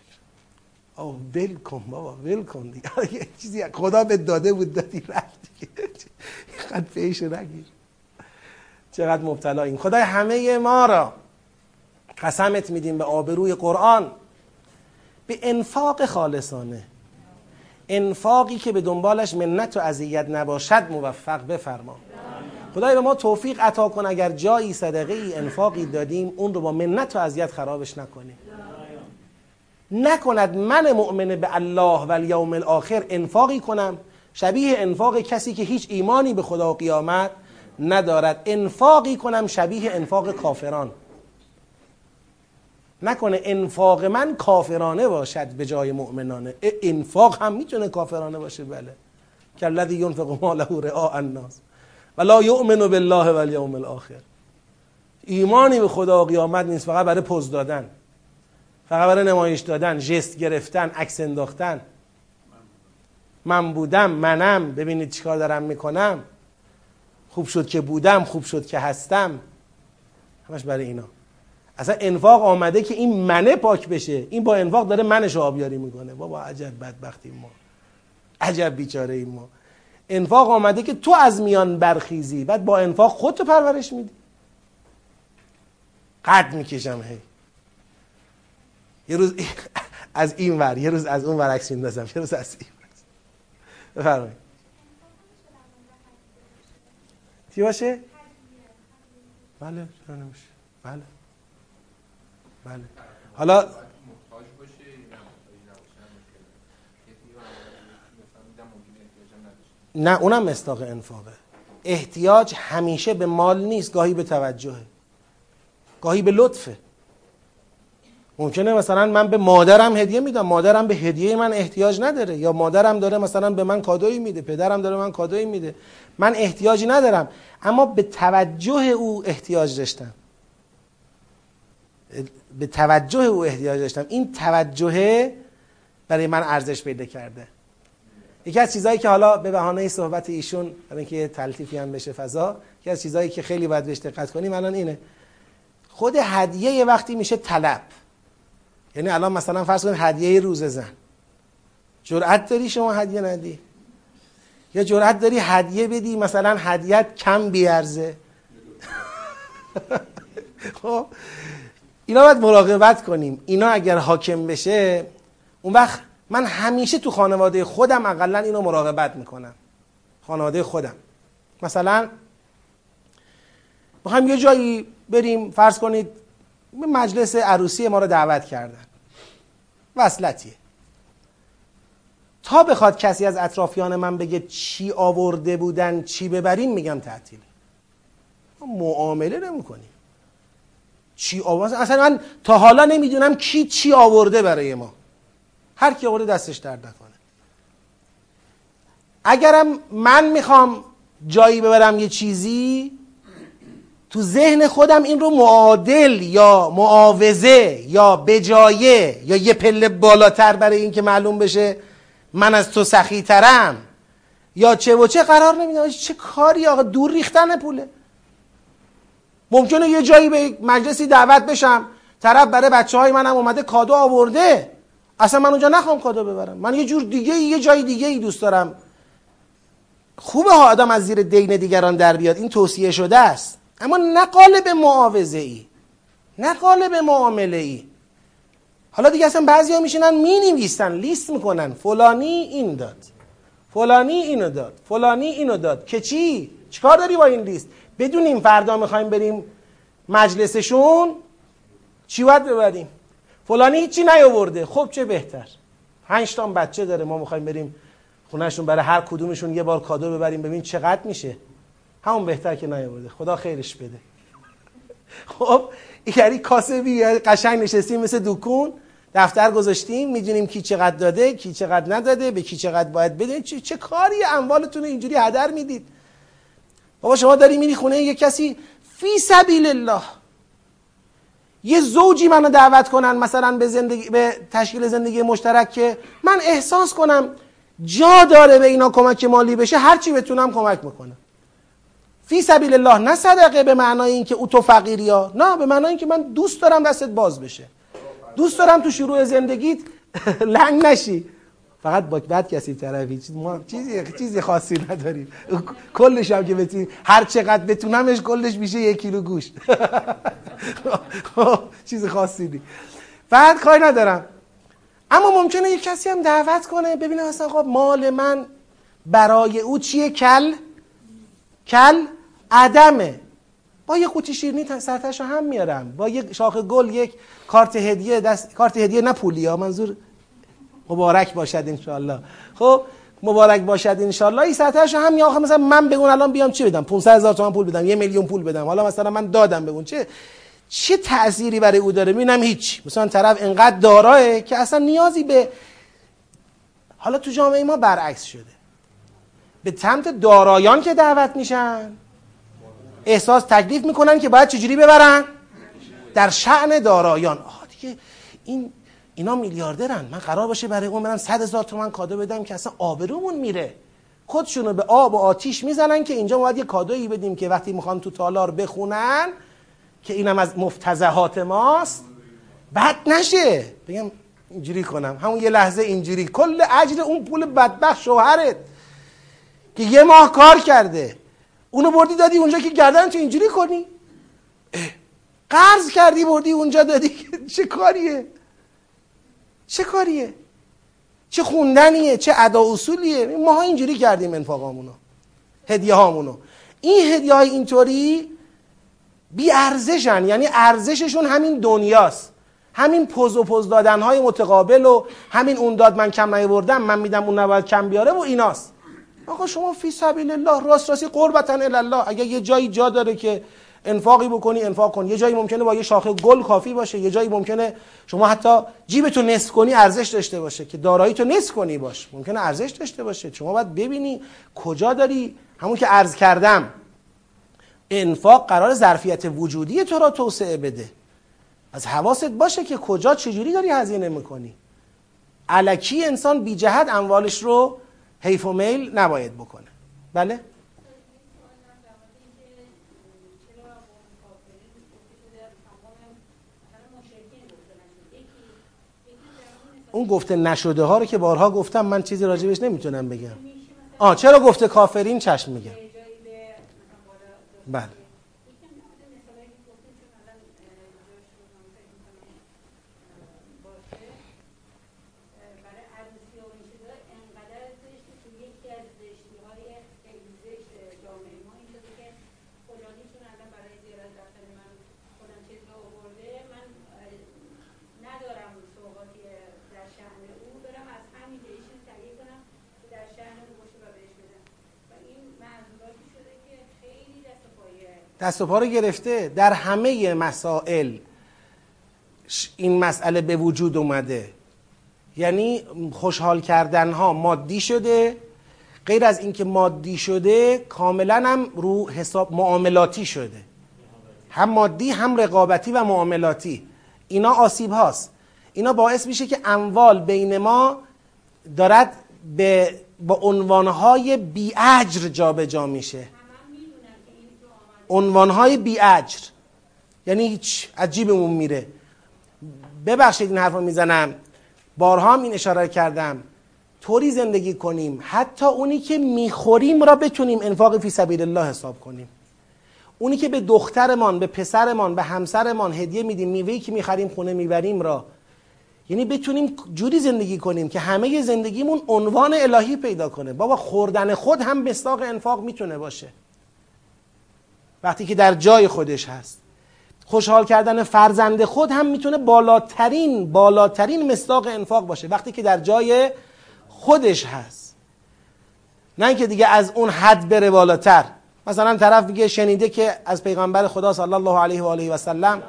آه ول کن بابا ول کن دیگه. چیزی خدا به داده بود دادی رفت اینقدر پیش نگیر. چقدر این. خدای همه ما را قسمت میدیم به آبروی قرآن. به انفاق خالصانه. انفاقی که به دنبالش منت و اذیت نباشد موفق بفرما. خدای به ما توفیق عطا کن اگر جایی صدقه ای انفاقی دادیم اون رو با منت و اذیت خرابش نکنیم. نکند من مؤمن به الله و الیوم الاخر انفاقی کنم. شبیه انفاق کسی که هیچ ایمانی به خدا و قیامت ندارد. انفاقی کنم شبیه انفاق کافران. نکنه انفاق من کافرانه باشد به جای مؤمنانه. انفاق هم می‌تونه کافرانه باشه؟ بله. که الذی ینفق ماله رعاء الناس. و لا یؤمن بالله و الیوم الاخر. ایمانی به خدا و قیامت نیست فقط برای پوز دادن. فقط برای نمایش دادن جست گرفتن عکس انداختن. من بودم منم. ببینید چیکار دارم می‌کنم. خوب شد که بودم خوب شد که هستم. همش برای اینا. اصلا انفاق آمده که این منه پاک بشه. این با انفاق داره منش آبیاری می‌کنه. بابا عجب بدبختیم ما. عجب بیچاره ایم ما. انفاق آمده که تو از میان برخیزی بعد با انفاق خودتو پرورش میدی. قد می‌کشم هی. یه روز از این ور یه روز از اون ور عکس میندازم یه روز از این بفرمایید. چی باشه؟ بله چرا نمیشه؟ بله. بله. حالا نه اونم مستاق انفاقه. احتیاج همیشه به مال نیست گاهی به توجهه. گاهی به لطفه. ممکنه مثلا من به مادرم هدیه میدم مادرم به هدیه من احتیاج نداره. یا مادرم داره مثلا به من کادویی میده پدرم داره من کادویی میده. من احتیاجی ندارم اما به توجه او احتیاج داشتم. به توجه او احتیاج داشتم. این توجه برای من ارزش پیدا کرده. یکی از چیزهایی که حالا به بهانه صحبت ایشون برای اینکه تلطیفی هم بشه فضا یکی از چیزهایی که خیلی باید بهش دقت کنیم الان اینه. خود هدیه یه وقتی میشه طلب. یعنی الان مثلا فرض کنید هدیه روز زن. جرأت داری شما هدیه ندی. یا جرأت داری هدیه بدی مثلا هدیت کم بیارزه. خب اینا باید مراقبت کنیم. اینا اگر حاکم بشه اون وقت من همیشه تو خانواده خودم اقلا اینو مراقبت می‌کنم. خانواده خودم. مثلا می‌خوایم یه جایی بریم فرض کنید مجلس عروسی ما رو دعوت کردن. وصلتیه. تا بخواد کسی از اطرافیان من بگه چی آورده بودن چی ببریم میگم تعطیله معامله نمی‌کنیم. چی آورده؟ اصلا من تا حالا نمی‌دونم کی چی آورده برای ما. هر کی آورده دستش درد نکنه. اگرم من می‌خوام جایی ببرم یه چیزی تو ذهن خودم این رو معادل یا معاوضه یا بجایه یا یه پله بالاتر برای اینکه معلوم بشه من از تو سخی ترم یا چه و چه قرار نمیدم چه کاری آقا؟ دور ریختن پوله. ممکنه یه جایی به مجلسی دعوت بشم طرف برای بچه های منم اومده کادو آورده. اصلا من اونجا نخوام کادو ببرم. من یه جور دیگه یه جای دیگه ای دوست دارم. خوبه ها آدم از زیر دین دیگران در بیاد. این توصیه شده است. اما نه قالب معاوضه ای نه قالب معامله ای حالا دیگه اصلا بعضی ها میشینن می نویسن لیست می‌کنن. فلانی این داد. فلانی اینو داد. فلانی اینو داد. که چی؟ چیکار داری با این لیست؟ بدونیم فردا می‌خوایم بریم مجلسشون. چی باید ببریم؟ فلانی هیچی نیاورده. خب چه بهتر؟ پنج تا بچه داره. ما می‌خوایم بریم خونهشون برای هر کدومشون یه بار کادو ببریم ببین چقدر میشه. همون بهتر که نیاورده. خدا خیرش بده. خب یعنی کاسبی قشنگ نشستیم مثل دکون. دفتر گذاشتیم. می‌دونیم کی چقدر داده کی چقدر نداده به کی چقدر باید بده. چه, چه کاری اموالتون اینجوری هدر می‌دید؟ بابا شما داری میری خونه یه کسی فی سبیل الله. یه زوجی منو دعوت کنن مثلا به, زندگی، به تشکیل زندگی مشترک که من احساس کنم جا داره به اینا کمک مالی بشه هرچی بتونم کمک می‌کنم فی سبیل الله نه صدقه به معنای اینکه او تو فقیری ها نه به معنای اینکه من دوست دارم دستت باز بشه. دوست دارم تو شروع زندگیت لنگ نشی. فقط با بد کسی طرفی ما چیزی چیزی خاصی نداریم. کلش هم که بتونی هر چقدر بتونمش کلش میشه یک کیلو گوشت. چیز خاصی نی فقط کاری ندارم. اما ممکنه یک کسی هم دعوت کنه ببینه مثلا خب مال من برای او چیه؟ کل؟ کل عدمه. با یه قوطی شیرینی سرتش هم میارم. با یه شاخ گل یک کارت هدیه دست کارت هدیه نه پولی ها منظور مبارک باشد انشالله خب مبارک باشد انشالله این سرتش هم یا مثلا من بگون الان بیام چی بدم؟ 500 هزار تومان پول بدم یه میلیون پول بدم. حالا مثلا من دادم بگون چه چه تأثیری برای او داره؟ می‌بینم هیچ. مثلا طرف انقدر داراه که اصلا نیازی به حالا تو جامعه ما برعکس شده. به سمت دارایان که دعوت میشن احساس تکلیف می‌کنن که باید چجوری ببرن؟ در شعن دارایان. آه دیگه این اینا میلیاردرن. من قرار باشه برای اون برم صد هزار تومن کادو بدم که اصلا آبرومون میره. خودشونو به آب و آتیش می‌زنن که اینجا باید یه کادویی بدیم که وقتی می‌خوان تو تالار بخونن که اینم از مفتزهات ماست بد نشه. بگم اینجوری کنم. همون یه لحظه اینجوری. کل اجر اون پول بدبخت شوهرت که یه ماه کار کرده. اونو بردی دادی اونجا که گردن تو اینجوری کنی؟ قرض کردی بردی اونجا دادی. چه کاریه؟ چه کاریه؟ چه خوندنیه؟ چه ادا اصولیه؟ ما اینجوری کردیم انفاقامونو هدیه هامونو این هدیه های اینطوری بی ارزشن یعنی ارزششون همین دنیاست. همین پوز و پوز دادن های متقابل و همین اون داد من کم نیاوردم من میدم اون نباید کم بیاره و ایناست. آقا شما فی سبیل الله راست راستی قربتا الله. اگر یه جایی جا داره که انفاقی بکنی انفاق کن. یه جایی ممکنه با یه شاخه گل کافی باشه یه جایی ممکنه شما حتی جیبتو نصف کنی ارزش داشته باشه که دارایی تو نصف کنی باش. ممکنه ارزش داشته باشه. شما باید ببینی کجا داری همون که عرض کردم. انفاق قرار ظرفیت وجودی تو را توسعه بده. از حواست باشه که کجا چجوری داری هزینه می‌کنی. علکی انسان بی جهت اموالش رو حیف و میل نباید بکنه. بله؟ اون گفته نشده ها رو که بارها گفتم من چیزی راجبش نمی‌تونم بگم. آه چرا گفته کافرین؟ چشم میگم. بله. دست و پا رو گرفته. در همه مسائل این مسئله به وجود اومده. یعنی خوشحال کردن ها مادی شده. غیر از اینکه مادی شده کاملا هم رو حساب معاملاتی شده. هم مادی هم رقابتی و معاملاتی. اینا آسیب هاست. اینا باعث میشه که اموال بین ما دارد به با عنوانهای بی اجر جابجا میشه. عنوانهای بی اجر یعنی هیچ عجیبمون میره. ببخشید این حرف رو می‌زنم. بارها هم این اشاره کردم. طوری زندگی کنیم. حتی اونی که می‌خوریم را بتونیم انفاق فی سبیل الله حساب کنیم. اونی که به دخترمان به پسرمان به همسرمان هدیه میدیم میوهی که می‌خریم خونه می‌بریم را. یعنی بتونیم جوری زندگی کنیم که همه زندگیمون عنوان الهی پیدا کنه. بابا خوردن خود هم مستاق انفاق می‌تونه باشه. وقتی که در جای خودش هست. خوشحال کردن فرزند خود هم می‌تونه بالاترین بالاترین مصداق انفاق باشه. وقتی که در جای خودش هست. نه اینکه دیگه از اون حد بره بالاتر. مثلا طرف میگه شنیده که از پیغمبر خدا صلی الله علیه و آله و سلم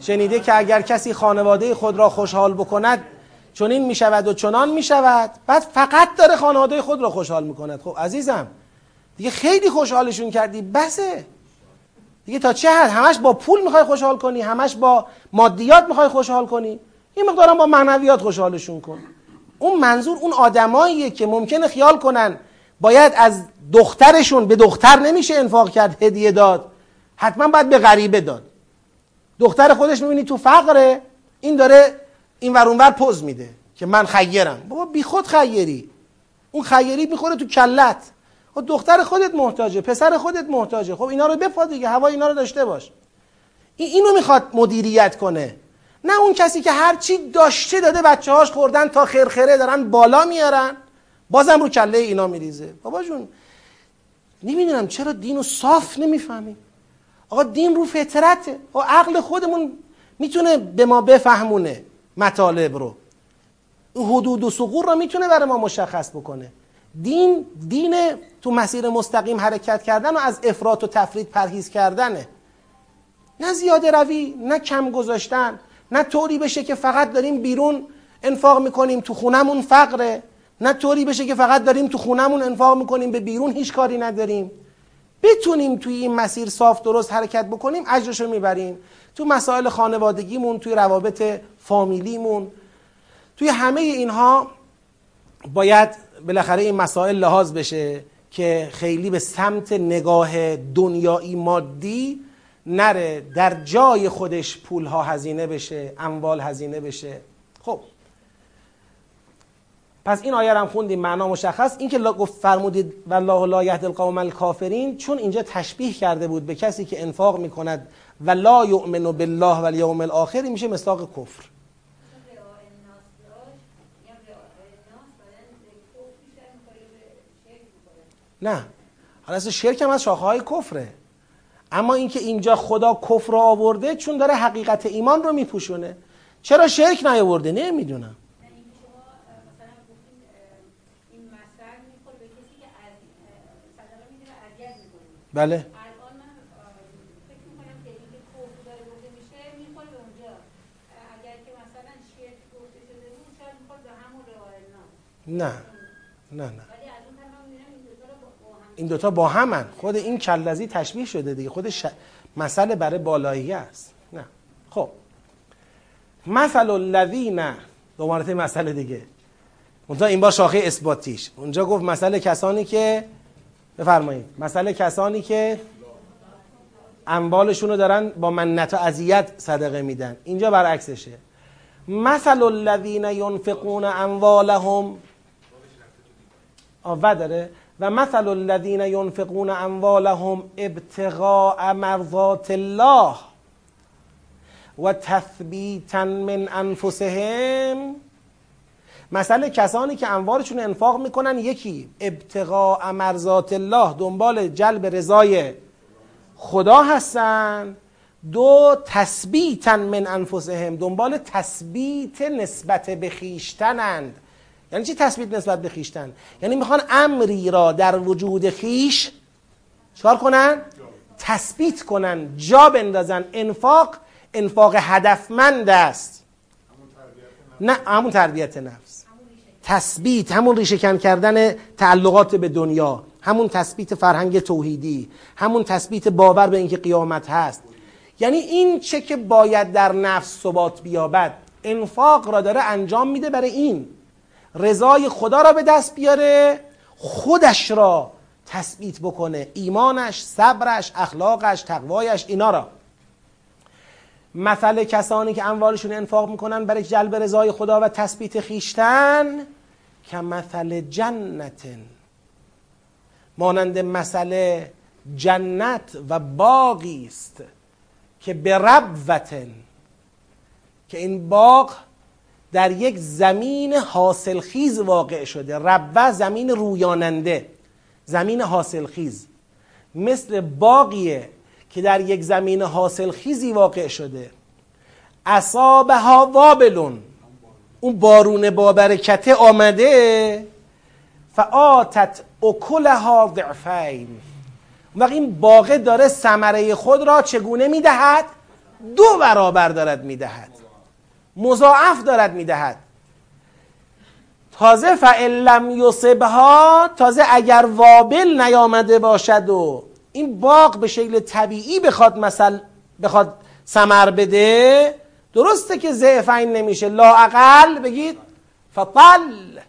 شنیده که اگر کسی خانواده خود را خوشحال بکند چنین می‌شود و چنان می‌شود. بعد فقط داره خانواده خود را خوشحال می‌کند. خب عزیزم دیگه خیلی خوشحالشون کردی. بسه. دیگه تا چه حد؟ همش با پول می‌خوای خوشحال کنی همش با مادیات می‌خوای خوشحال کنی. این مقدارم با معنویات خوشحالشون کن. اون منظور اون آدماییه که ممکنه خیال کنن باید از دخترشون به دختر نمیشه انفاق کرد هدیه داد. حتما باید به غریبه داد. دختر خودش می‌بینی تو فقره این داره این ور اونور پوز میده که من خیرم. بابا بی خود خیری. اون خیری می‌خوره تو کلت. دختر خودت محتاجه پسر خودت محتاجه. خب اینا رو بپا دیگه هوا اینا رو داشته باش. این اینو می‌خواد مدیریت کنه. نه اون کسی که هر چی داشته داده بچه هاش خوردن تا خرخره دارن بالا میارن. بازم رو کله اینا میریزه. بابا جون نمی‌دونم چرا دین رو صاف نمی‌فهمیم. آقا دین رو فطرته. و عقل خودمون می‌تونه به ما بفهمونه مطالب رو. حدود و سقور رو می‌تونه برای ما مشخص بکنه. دین دین تو مسیر مستقیم حرکت کردن و از افراط و تفرید پرهیز کردنه. نه زیاده روی نه کم گذاشتن نه طوری بشه که فقط داریم بیرون انفاق می‌کنیم تو خونمون فقره نه طوری بشه که فقط داریم تو خونمون انفاق می‌کنیم به بیرون هیچ کاری نداریم. بتونیم توی این مسیر صاف درست حرکت بکنیم اجرشو می‌بریم. تو مسائل خانوادگیمون توی روابط فامیلیمون توی همه اینها باید بالاخره این مسائل لحاظ بشه. که خیلی به سمت نگاه دنیایی مادی نره در جای خودش پولها هزینه بشه اموال هزینه بشه. خب. پس این آیه هم خوندیم معنا مشخص. این که گفت فرمودید والله لا یهد القوم الکافرین چون اینجا تشبیه کرده بود به کسی که انفاق می‌کند و لا یؤمن بالله و الیوم الاخر میشه مصداق کفر. نه. حالا اصلا شرک هم از شاخه های کفره. اما اینکه اینجا خدا کفر آورده چون داره حقیقت ایمان رو میپوشونه. چرا شرک نیاورده؟ نمی‌دونم. بله. نه. نه نه. این دوتا با همن. خود این کلزی تشبیه شده دیگه. خود ش... مسئله برای بالایی است. نه. خب. مثل الذین دو مرتبه مسئله دیگه. اونجا این با شاخه اثباتیش. اونجا گفت مسئله کسانی که بفرمایید. مسئله کسانی که اموالشون رو دارن با منت و اذیت صدقه میدن. اینجا برعکسشه. مثل الذین ینفقون اموالهم. و داره و مثل الذین ینفقون اموالهم ابتغاء مرضات الله و تثبیتا من انفسهم. مثل کسانی که اموالشون انفاق می‌کنن یکی ابتغاء مرضات الله دنبال جلب رضای خدا هستن. دو تثبیتا من انفسهم دنبال تثبیت نسبت به خیشتنند. یعنی چی تثبیت نسبت به خیشتن؟ یعنی می‌خوان امری را در وجود خیش چکار کنن؟ تثبیت کنن جا بندازن. انفاق انفاق هدفمند است. نه همون تربیت نفس. تثبیت همون ریشه کن کردن تعلقات به دنیا. همون تثبیت فرهنگ توحیدی. همون تثبیت باور به اینکه قیامت هست. یعنی این چه که باید در نفس ثبات بیابد انفاق را داره انجام میده برای این. رضای خدا را به دست بیاره خودش را تثبیت بکنه ایمانش صبرش اخلاقش تقوایش اینا را. مثل کسانی که اموالشون انفاق می‌کنن برای جلب رضای خدا و تثبیت خیشتن که مثل جنت مانند مثل جنت و باقی است که به ربوتن. که این باغ در یک زمین حاصلخیز واقع شده. ربوه زمین رویاننده. زمین حاصلخیز. مثل باقیه که در یک زمین حاصلخیزی واقع شده. اصابها وابلون. اون بارون با برکته آمده. فآتت اکلها ضعفین. وقتی این باغه داره ثمره خود را چگونه می‌دهد؟ دو برابر دارد می‌دهد. مضاعف دارد می‌دهد. تازه فعلم یصبها تازه اگر وابل نیامده باشد و این باغ به شکل طبیعی بخواد مثل بخواد ثمر بده درسته که ضعفین نمیشه. لا اقل بگید فطل.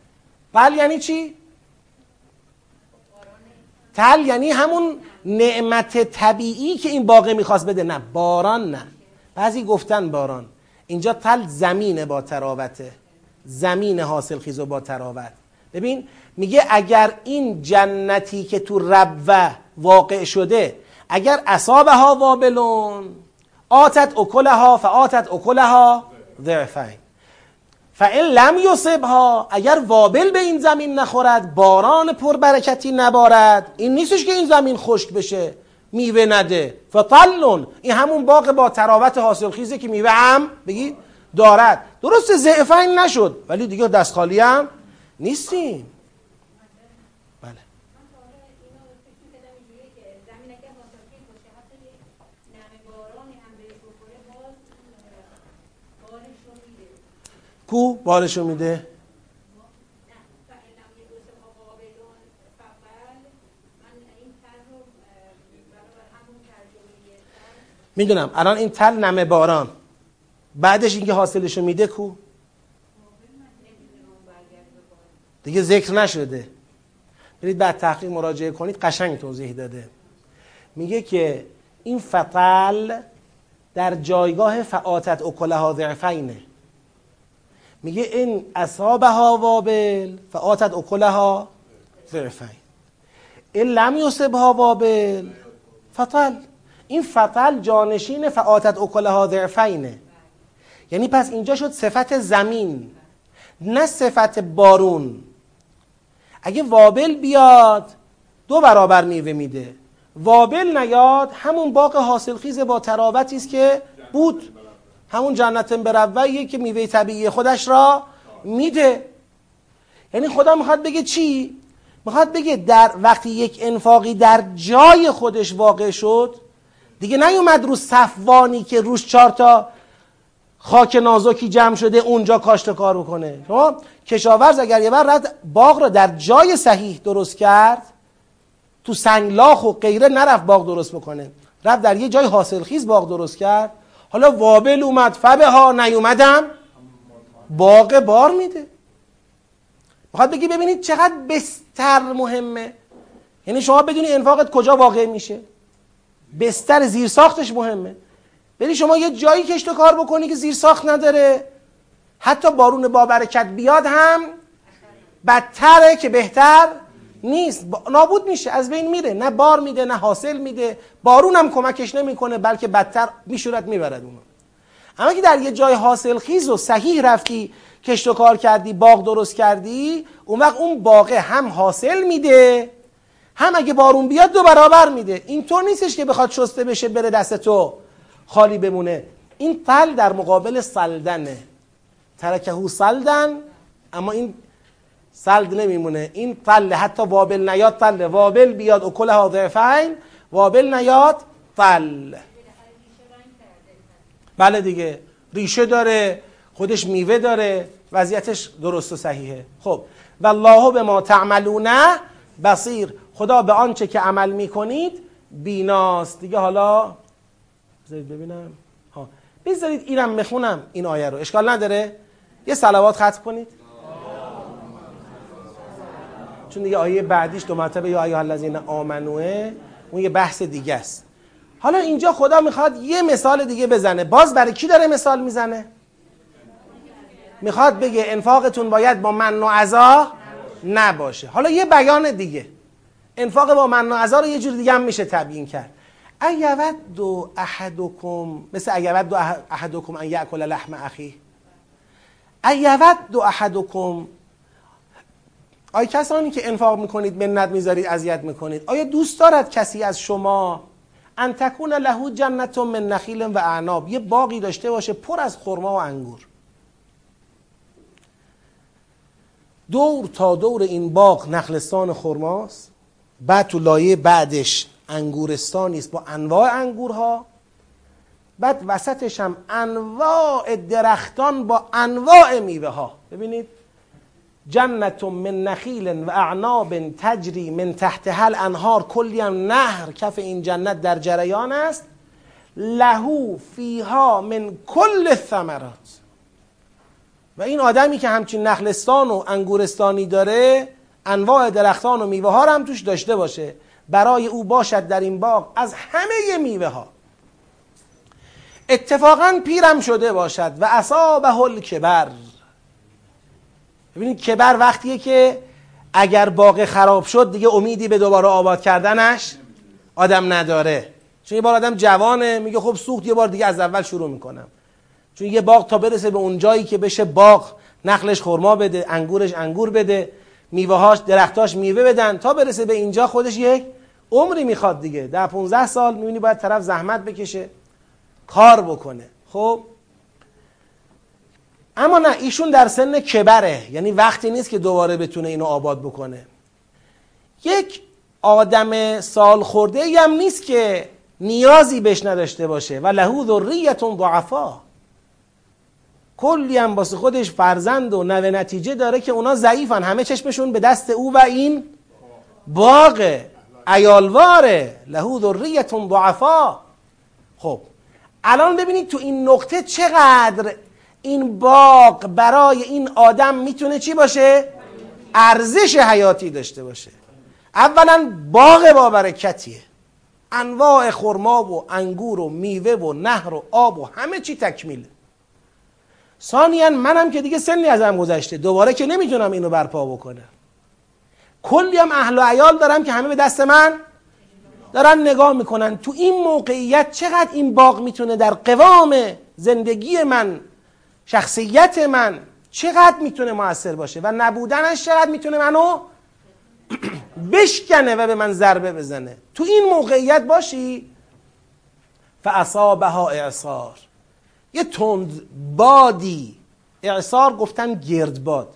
قل یعنی چی؟ تل یعنی همون نعمت طبیعی که این باغه می‌خواست بده. نه باران نه. بعضی گفتن باران. اینجا تل زمین با تراوته زمین حاصل خیز و با تراوت. ببین میگه اگر این جنتی که تو ربوه واقع شده اگر اصابها وابلون آتت اکلها فآتت اکلها ضعفین. فان لم یصبها اگر وابل به این زمین نخورد باران پربرکتی نبارد این نیستش که این زمین خشک بشه. میوه نده. فطلون این همون باغ با تراوت حاصل خیزه که میوه هم بگید دارد. درست ضعفین نشد ولی دیگه دست خالی هم نیستیم. بله. کو بارشو میده؟ می‌دونم. الان این تل نمه باران. بعدش اینکه حاصلشو میده کو؟ دیگه ذکر نشده. برید بعد تحقیق مراجعه کنید قشنگ توضیح داده. میگه که این فطل در جایگاه فعاتت اکلها ضعفینه. میگه این اصابها وابل فعاتت اکلها ضعفین. این لم یصبها وابل فطل. این فطل جانشین فعاتت اکلها ضعفینه یعنی پس اینجا شد صفت زمین نه صفت بارون. اگه وابل بیاد دو برابر میوه میده. وابل نیاد همون باغ حاصلخیز با تراوتی است که بود. همون جنت برویه که میوه طبیعی خودش را میده. یعنی خدا می‌خواد بگه چی؟ می‌خواد بگه در وقتی یک انفاقی در جای خودش واقع شد دیگه نیومد رو صفوانی که روش چهار تا خاک نازکی جمع شده اونجا کاشت کار بکنه. شما کشاورز اگر یه بر رد باغ را در جای صحیح درست کرد تو سنگلاخ و غیره نرفت باغ درست بکنه. رفت در یه جای حاصلخیز باغ درست کرد. حالا وابل اومد فبه ها نیومدم باغ بار میده. می‌خواد بگی ببینید چقدر بستر مهمه. یعنی شما بدونی انفاقت کجا واقع میشه. بستر زیر ساختش مهمه. بری شما یه جایی کشت و کار بکنی که زیر ساخت نداره. حتی بارون با برکت بیاد هم بدتره که بهتر نیست. نابود میشه از بین میره. نه بار میده نه حاصل میده. بارون هم کمکش نمی‌کنه بلکه بدتر میشورت می‌برد اونو. اما که در یه جای حاصل خیز و صحیح رفتی کشت و کار کردی باغ درست کردی اون وقت اون باغه هم حاصل میده هم اگه بارون بیاد دو برابر میده. اینطور نیستش که بخواد شسته بشه بره دست تو. خالی بمونه. این تل در مقابل سلدنه. ترکهو سلدن اما این سلد نمیمونه. این تل حتی وابل نیاد تل وابل بیاد. اکل ها ضعفین وابل نیاد تل بله دیگه. ریشه داره خودش میوه داره. وضعیتش درست و صحیحه. خب. و الله به ما تعملونه بصیر. خدا به آنچه که عمل می‌کنید بیناست. دیگه حالا بذارید ببینم. ها بذارید اینم می‌خونم این آیه رو. اشکال نداره؟ یه سلوات ختم کنید. چون دیگه آیه بعدیش دو مرتبه یا ایها الذین آمنوه اون یه بحث دیگه است. حالا اینجا خدا می‌خواد یه مثال دیگه بزنه. باز برای کی داره مثال می‌زنه؟ می‌خواد بگه انفاقتون باید با من و عزا نباشه. حالا یه بیان دیگه. انفاق با من و رو یه جور دیگه هم میشه تبیین کرد. ایود دو احدکم مثل ایود دو احدکم ان یأکل لحم اخی. ایود دو احدکم. آیا کسانی که انفاق می‌کنید منت می‌ذارید اذیت می‌کنید. آیا دوست دارد کسی از شما ان تکون له جنت من نخیل و اعناب؟ یه باقی داشته باشه پر از خرما و انگور. دور تا دور این باغ نخلستان خرماست. بعد تو لایه بعدش انگورستانی است با انواع انگورها. بعد وسطش هم انواع درختان با انواع میوه ها ببینید. جنت من نخیل و اعناب تجری من تحت هل انهار کلی هم نهر کف این جنت در جریان است. لهو فیها من کل ثمرات و این آدمی که همچین نخلستان و انگورستانی داره انواع درختان و میوه ها هم توش داشته باشه. برای او باشد در این باغ از همه میوه ها اتفاقا پیرم شده باشد و اصابه الکبر. ببینید کبر وقتیه که اگر باغ خراب شد دیگه امیدی به دوباره آباد کردنش آدم نداره. چون یه بار آدم جوانه میگه خب سوخت یه بار دیگه از اول شروع می‌کنم. چون یه باغ تا برسه به اون جایی که بشه باغ نخلش خرما بده انگورش انگور بده. میوهاش درختاش میوه بدن. تا برسه به اینجا خودش یک عمری می‌خواد دیگه. در 15 سال می‌بینی باید طرف زحمت بکشه. کار بکنه. خب؟ اما نه ایشون در سن کبره. یعنی وقتی نیست که دوباره بتونه اینو آباد بکنه. یک آدم سال خورده هم نیست که نیازی بهش نداشته باشه. و لهو ذریتون ضعفا. کلی هم واسه خودش فرزند و نوه نتیجه داره که اونا ضعیفن. همه چشمشون به دست او و این باغ ایالواره. لهو ذریتون ضعفا. خب الان ببینید تو این نقطه چقدر این باغ برای این آدم می‌تونه چی باشه؟ ارزش حیاتی داشته باشه. اولا باغ با برکتیه انواع خرما و انگور و میوه و نهر و آب و همه چی تکمیله. ثانیا منم که دیگه سنی ازم گذشته. دوباره که نمی‌تونم اینو برپا بکنم. کلی هم اهل و عیال دارم که همه به دست من دارن نگاه می‌کنن. تو این موقعیت چقدر این باغ می‌تونه در قوام زندگی من شخصیت من چقدر می‌تونه موثر باشه و نبودنش چقدر می‌تونه منو بشکنه و به من ضربه بزنه. تو این موقعیت باشی فاصابها اعصار. یه تند بادی. اعصار گفتن گردباد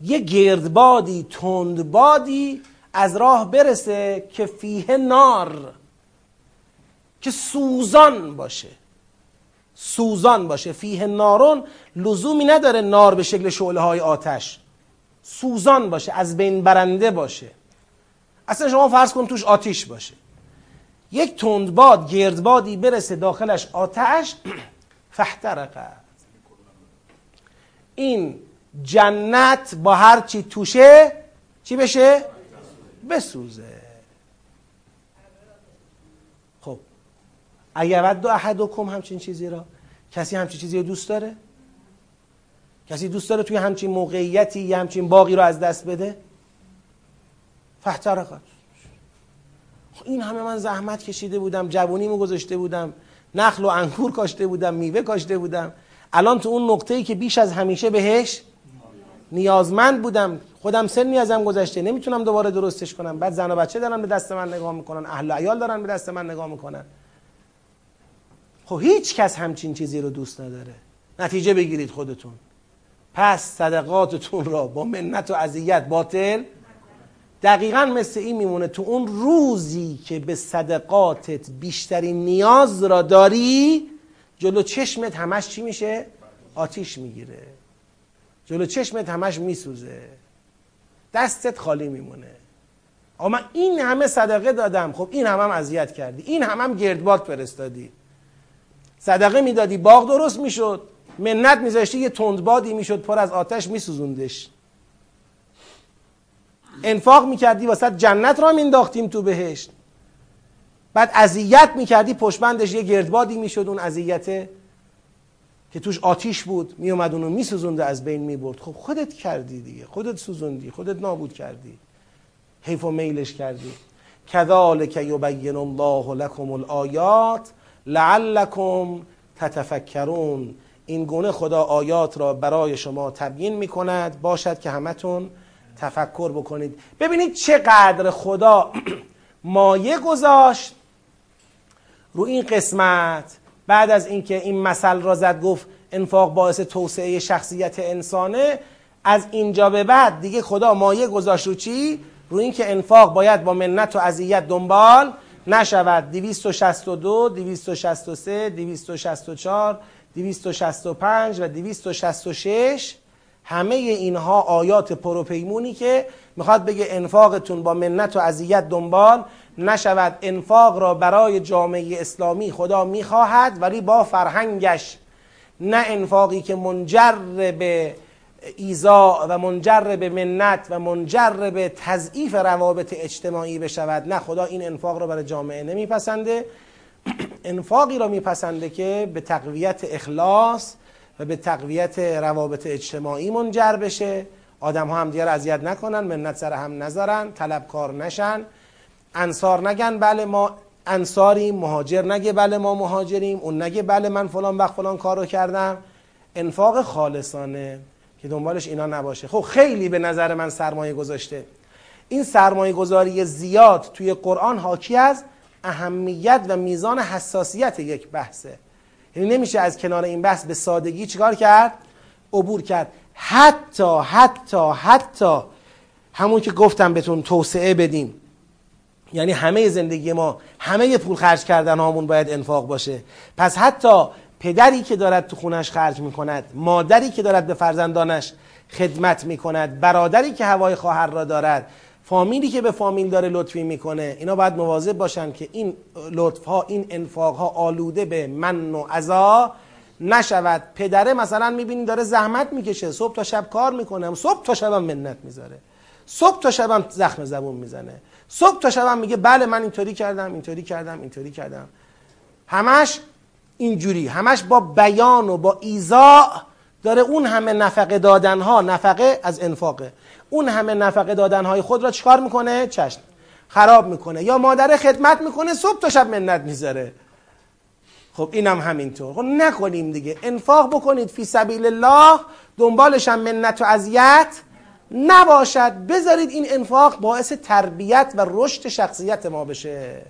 یه گردبادی تند بادی از راه برسه که فیه نار. که سوزان باشه. سوزان باشه. فیه نارون لزومی نداره نار به شکل شعله های آتش. سوزان باشه از بین برنده باشه. اصلا شما فرض کن توش آتیش باشه. یک تندباد گردبادی برسه داخلش آتش. فحترقه این جنت با هر چی توشه چی بشه؟ بسوزه. اگر ود دو احدکم همچین چیزی را کسی همچین چیزی رو دوست داره؟ کسی دوست داره توی همچین موقعیتی یه همچین باقی رو از دست بده؟ فحترقت این همه من زحمت کشیده بودم جوونیمو گذاشته بودم. نخل و انگور کاشته بودم میوه کاشته بودم. الان تو اون نقطه ای که بیش از همیشه بهش نیازمند بودم. خودم سنی ازم گذشته. نمی‌تونم دوباره درستش کنم. بعد زن و بچه دارن به دست من نگاه می‌کنن. اهل عیال دارن به دست من نگاه می‌کنن. خب هیچ کس همچین چیزی رو دوست نداره. نتیجه بگیرید خودتون. پس صدقاتتون را با منت و اذیت باطل دقیقا مثل این میمونه تو اون روزی که به صدقاتت بیشترین نیاز را داری جلو چشمت همش چی میشه؟ آتیش می‌گیره. جلو چشمت همش میسوزه. دستت خالی میمونه. اما این همه صدقه دادم. خب این هم هم اذیت کردی. این هم هم گردباد فرستادی. صدقه می‌دادی باغ درست می‌شد. منت میذاشتی یه تندبادی می‌شد پر از آتش میسوزوندش. انفاق می‌کردی واسه جنت را مینداختیم تو بهشت. بعد اذیت می‌کردی پشبندش یه گردبادی می‌شد اون اذیته که توش آتیش بود میومد اونو میسوزونده از بین می‌برد. خب خودت کردی دیگه خودت سوزوندی خودت نابود کردی. حیف و میلش کردی. کذالک یبین الله لکم الآیات لعلکم تتفکرون. این گونه خدا آیات را برای شما تبیین می‌کند. باشد که همتون تفکر بکنید. ببینید چقدر خدا مایه گذاشت رو این قسمت. بعد از اینکه این مثل را زد گفت انفاق باعث توسعه شخصیت انسانه. از اینجا به بعد دیگه خدا مایه گذاشت رو چی؟ رو اینکه انفاق باید با منت و اذیت دنبال نشود. 262 263 264 265 و 266 همه اینها آیات پروپیمونی که می‌خواد بگه انفاقتون با منت و اذیت دنبال نشود. انفاق را برای جامعه اسلامی خدا می‌خواهد ولی با فرهنگش. نه انفاقی که منجر به ایزا و منجر به منت و منجر به تضعیف روابط اجتماعی بشود. نه خدا این انفاق را برای جامعه نمیپسنده. انفاقی را میپسنده که به تقویت اخلاص و به تقویت روابط اجتماعی منجر بشه. آدم ها هم دیگر اذیت نکنن منت سر هم نذارن طلبکار نشن. انصار نگن بله ما انصاریم مهاجر نگه بله ما مهاجریم اون نگه بله من فلان وقت فلان کارو کردم. انفاق خالصانه که دنبالش اینا نباشه. خب خیلی به نظر من سرمایه گذاشته. این سرمایه گذاری زیاد توی قرآن حاکی از اهمیت و میزان حساسیت یک بحثه. یعنی نمیشه از کنار این بحث به سادگی چیکار کرد؟ عبور کرد. حتی حتی حتی همون که گفتم بهتون توسعه بدیم. یعنی همه زندگی ما همه پول خرج کردن هامون باید انفاق باشه. پس حتی پدری که دارد تو خونش خرج می‌کند مادری که دارد به فرزندانش خدمت می‌کند برادری که هوای خواهر را دارد فامیلی که به فامیل داره لطفی می‌کنه اینا باید مواظب باشن که این لطف ها این انفاق ها آلوده به من و عذا نشود. پدره مثلا می‌بینی داره زحمت می‌کشه صبح تا شب کار می‌کنه صبح تا شبم منت می‌ذاره صبح تا شبم زخم زبون می‌زنه صبح تا شبم میگه بله من اینطوری کردم اینطوری کردم اینطوری کردم. همش اینجوری همش با بیان و با ایزا داره اون همه نفقه دادن ها نفقه از انفاقه. اون همه نفقه دادن های خود را چکار می‌کنه؟ چشم. خراب می‌کنه. یا مادر خدمت می‌کنه صبح تا شب منت می‌ذاره. خب اینم هم همینطور. خب نکنیم دیگه. انفاق بکنید فی سبیل الله. دنبالش هم منت و اذیت نباشد. بذارید این انفاق باعث تربیت و رشد شخصیت ما بشه.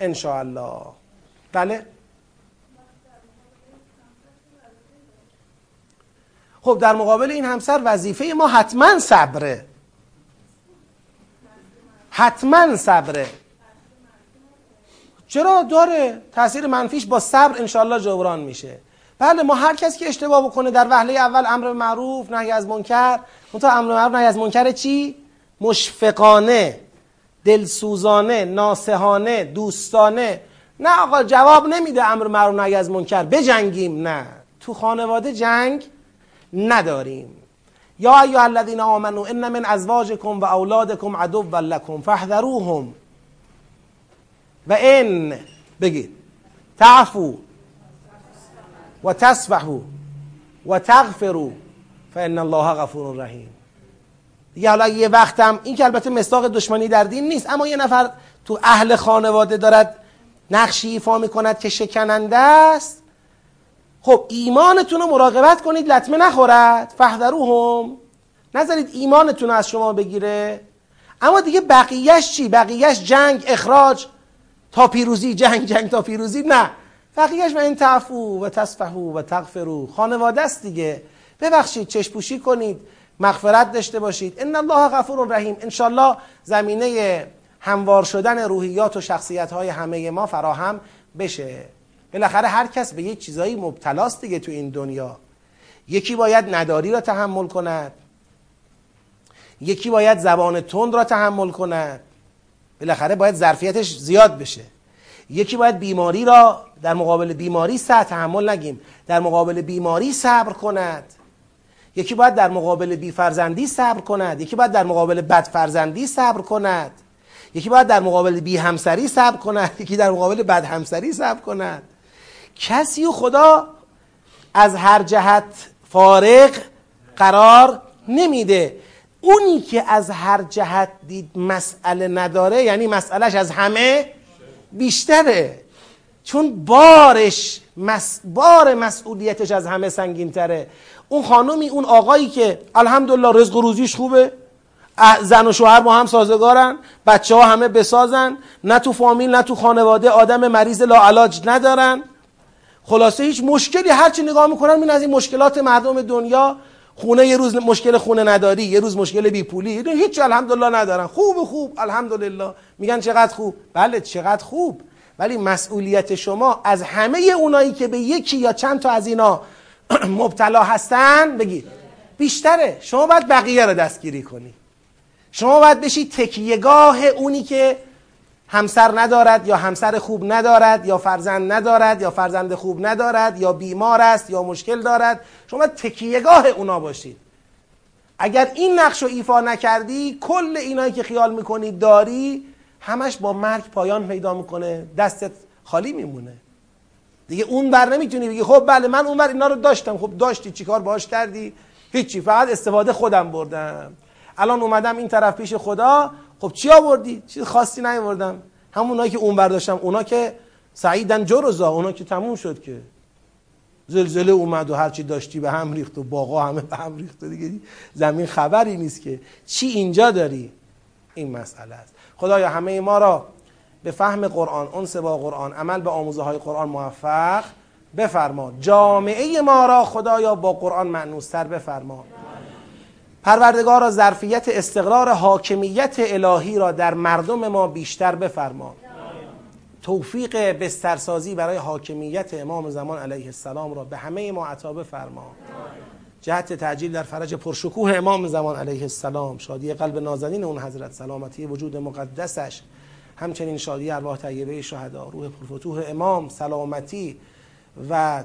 الله بله؟ خب در مقابل این همسر وظیفه ما حتما صبره. حتما صبره. چرا داره؟ تاثیر منفیش با صبر انشالله جبران میشه. بله ما هر کس که اشتباه بکنه در وهله اول امر معروف نهی از منکر. تا امر معروف نهی از منکر چی؟ مشفقانه دلسوزانه ناسهانه دوستانه. نه آقا جواب نمیده امر معروف نهی از منکر. بجنگیم. نه. تو خانواده جنگ نداریم. یا ایها الذین آمنو ان من ازواجکم و اولادکم عدو لکم فاحذروهم. و ان بگید تعفو و تصفحو و تغفرو فان الله غفور رحیم. دیگه حالا یه وقتم این که البته مصداق دشمنی در دین نیست اما یه نفر تو اهل خانواده دارد نقشی ایفا می‌کند که شکننده است. خب ایمانتون رو مراقبت کنید لطمه نخورد. فهدروهم نذارید ایمانتون از شما بگیره. اما دیگه بقیهش چی؟ بقیهش جنگ اخراج. تا پیروزی جنگ جنگ تا پیروزی. نه. بقیهش و این تعفو و تصفحو و تغفرو. خانواده است دیگه. ببخشید چشپوشی کنید. مغفرت داشته باشید. ان الله غفور رحیم. انشالله زمینه هموار شدن روحیات و شخصیت های همه ما فراهم بشه. بالاخره هر کس به یه چیزایی مبتلاست دیگه تو این دنیا. یکی باید نداری را تحمل کند. یکی باید زبان تند را تحمل کند. بالاخره باید ظرفیتش زیاد بشه. یکی باید بیماری را در مقابل بیماری سه تحمل نگیم. در مقابل بیماری صبر کند. یکی باید در مقابل بی فرزندی صبر کند. یکی باید در مقابل بد فرزندی صبر کند. یکی باید در مقابل بی همسری صبر کند. یکی در مقابل بد همسری صبر کند. کسی و خدا از هر جهت فارغ قرار نمیده. اونی که از هر جهت دید مسئله نداره یعنی مسئلهش از همه بیشتره. چون بارش مس... بار مسئولیتش از همه سنگین تره اون خانومی اون آقایی که الحمدلله رزق و روزیش خوبه زن و شوهر با هم سازگارن بچه ها همه بسازن نه تو فامیل نه تو خانواده آدم مریض لاعلاج ندارن. خلاصه هیچ مشکلی هرچی نگاه می‌کنن این از این مشکلات مردم دنیا خونه یه روز مشکل خونه نداری یه روز مشکل بی پولی. هیچ الحمدلله ندارن. خوب خوب الحمدلله. میگن چقدر خوب؟ بله چقدر خوب. ولی مسئولیت شما از همه اونایی که به یکی یا چند تا از اینا مبتلا هستن بگید. بیشتره. شما باید بقیه رو دستگیری کنی. شما باید بشی تکیهگاه اونی که همسر ندارد یا همسر خوب ندارد یا فرزند ندارد یا فرزند خوب ندارد یا بیمار است یا مشکل دارد. شما تکیهگاه اونا باشید. اگر این نقش رو ایفا نکردی کل اینایی که خیال می‌کنی داری همش با مرگ پایان پیدا می‌کنه دستت خالی میمونه. دیگه اون بر نمی‌تونی بگی خب بله من اون بر اینا رو داشتم. خب داشتی چیکار باهاش کردی؟ هیچی فقط استفاده خودم بردم. الان اومدم این طرف پیش خدا. خب چی آوردی؟ چیز خاصی نیاوردم. همونایی که اون برداشتم اونا که سعیدن جرزا اونا که تموم شد که. زلزله اومد و هرچی داشتی به هم ریخت و باقا همه به هم ریخت و دیگه زمین خبری نیست که. چی اینجا داری؟ این مسئله است. خدایا همه ما را به فهم قرآن انس با قرآن عمل به آموزه های قرآن موفق بفرما. جامعه ما را خدایا با قرآن معنوستر بفرما. پروردگار را ظرفیت استقرار حاکمیت الهی را در مردم ما بیشتر بفرما. توفیق بسترسازی برای حاکمیت امام زمان علیه السلام را به همه ما عطا بفرما. جهت تعجیل در فرج پرشکوه امام زمان علیه السلام شادی قلب نازنین اون حضرت سلامتی وجود مقدسش همچنین شادی ارواح طیبه شهدا روح پرفتوح امام سلامتی و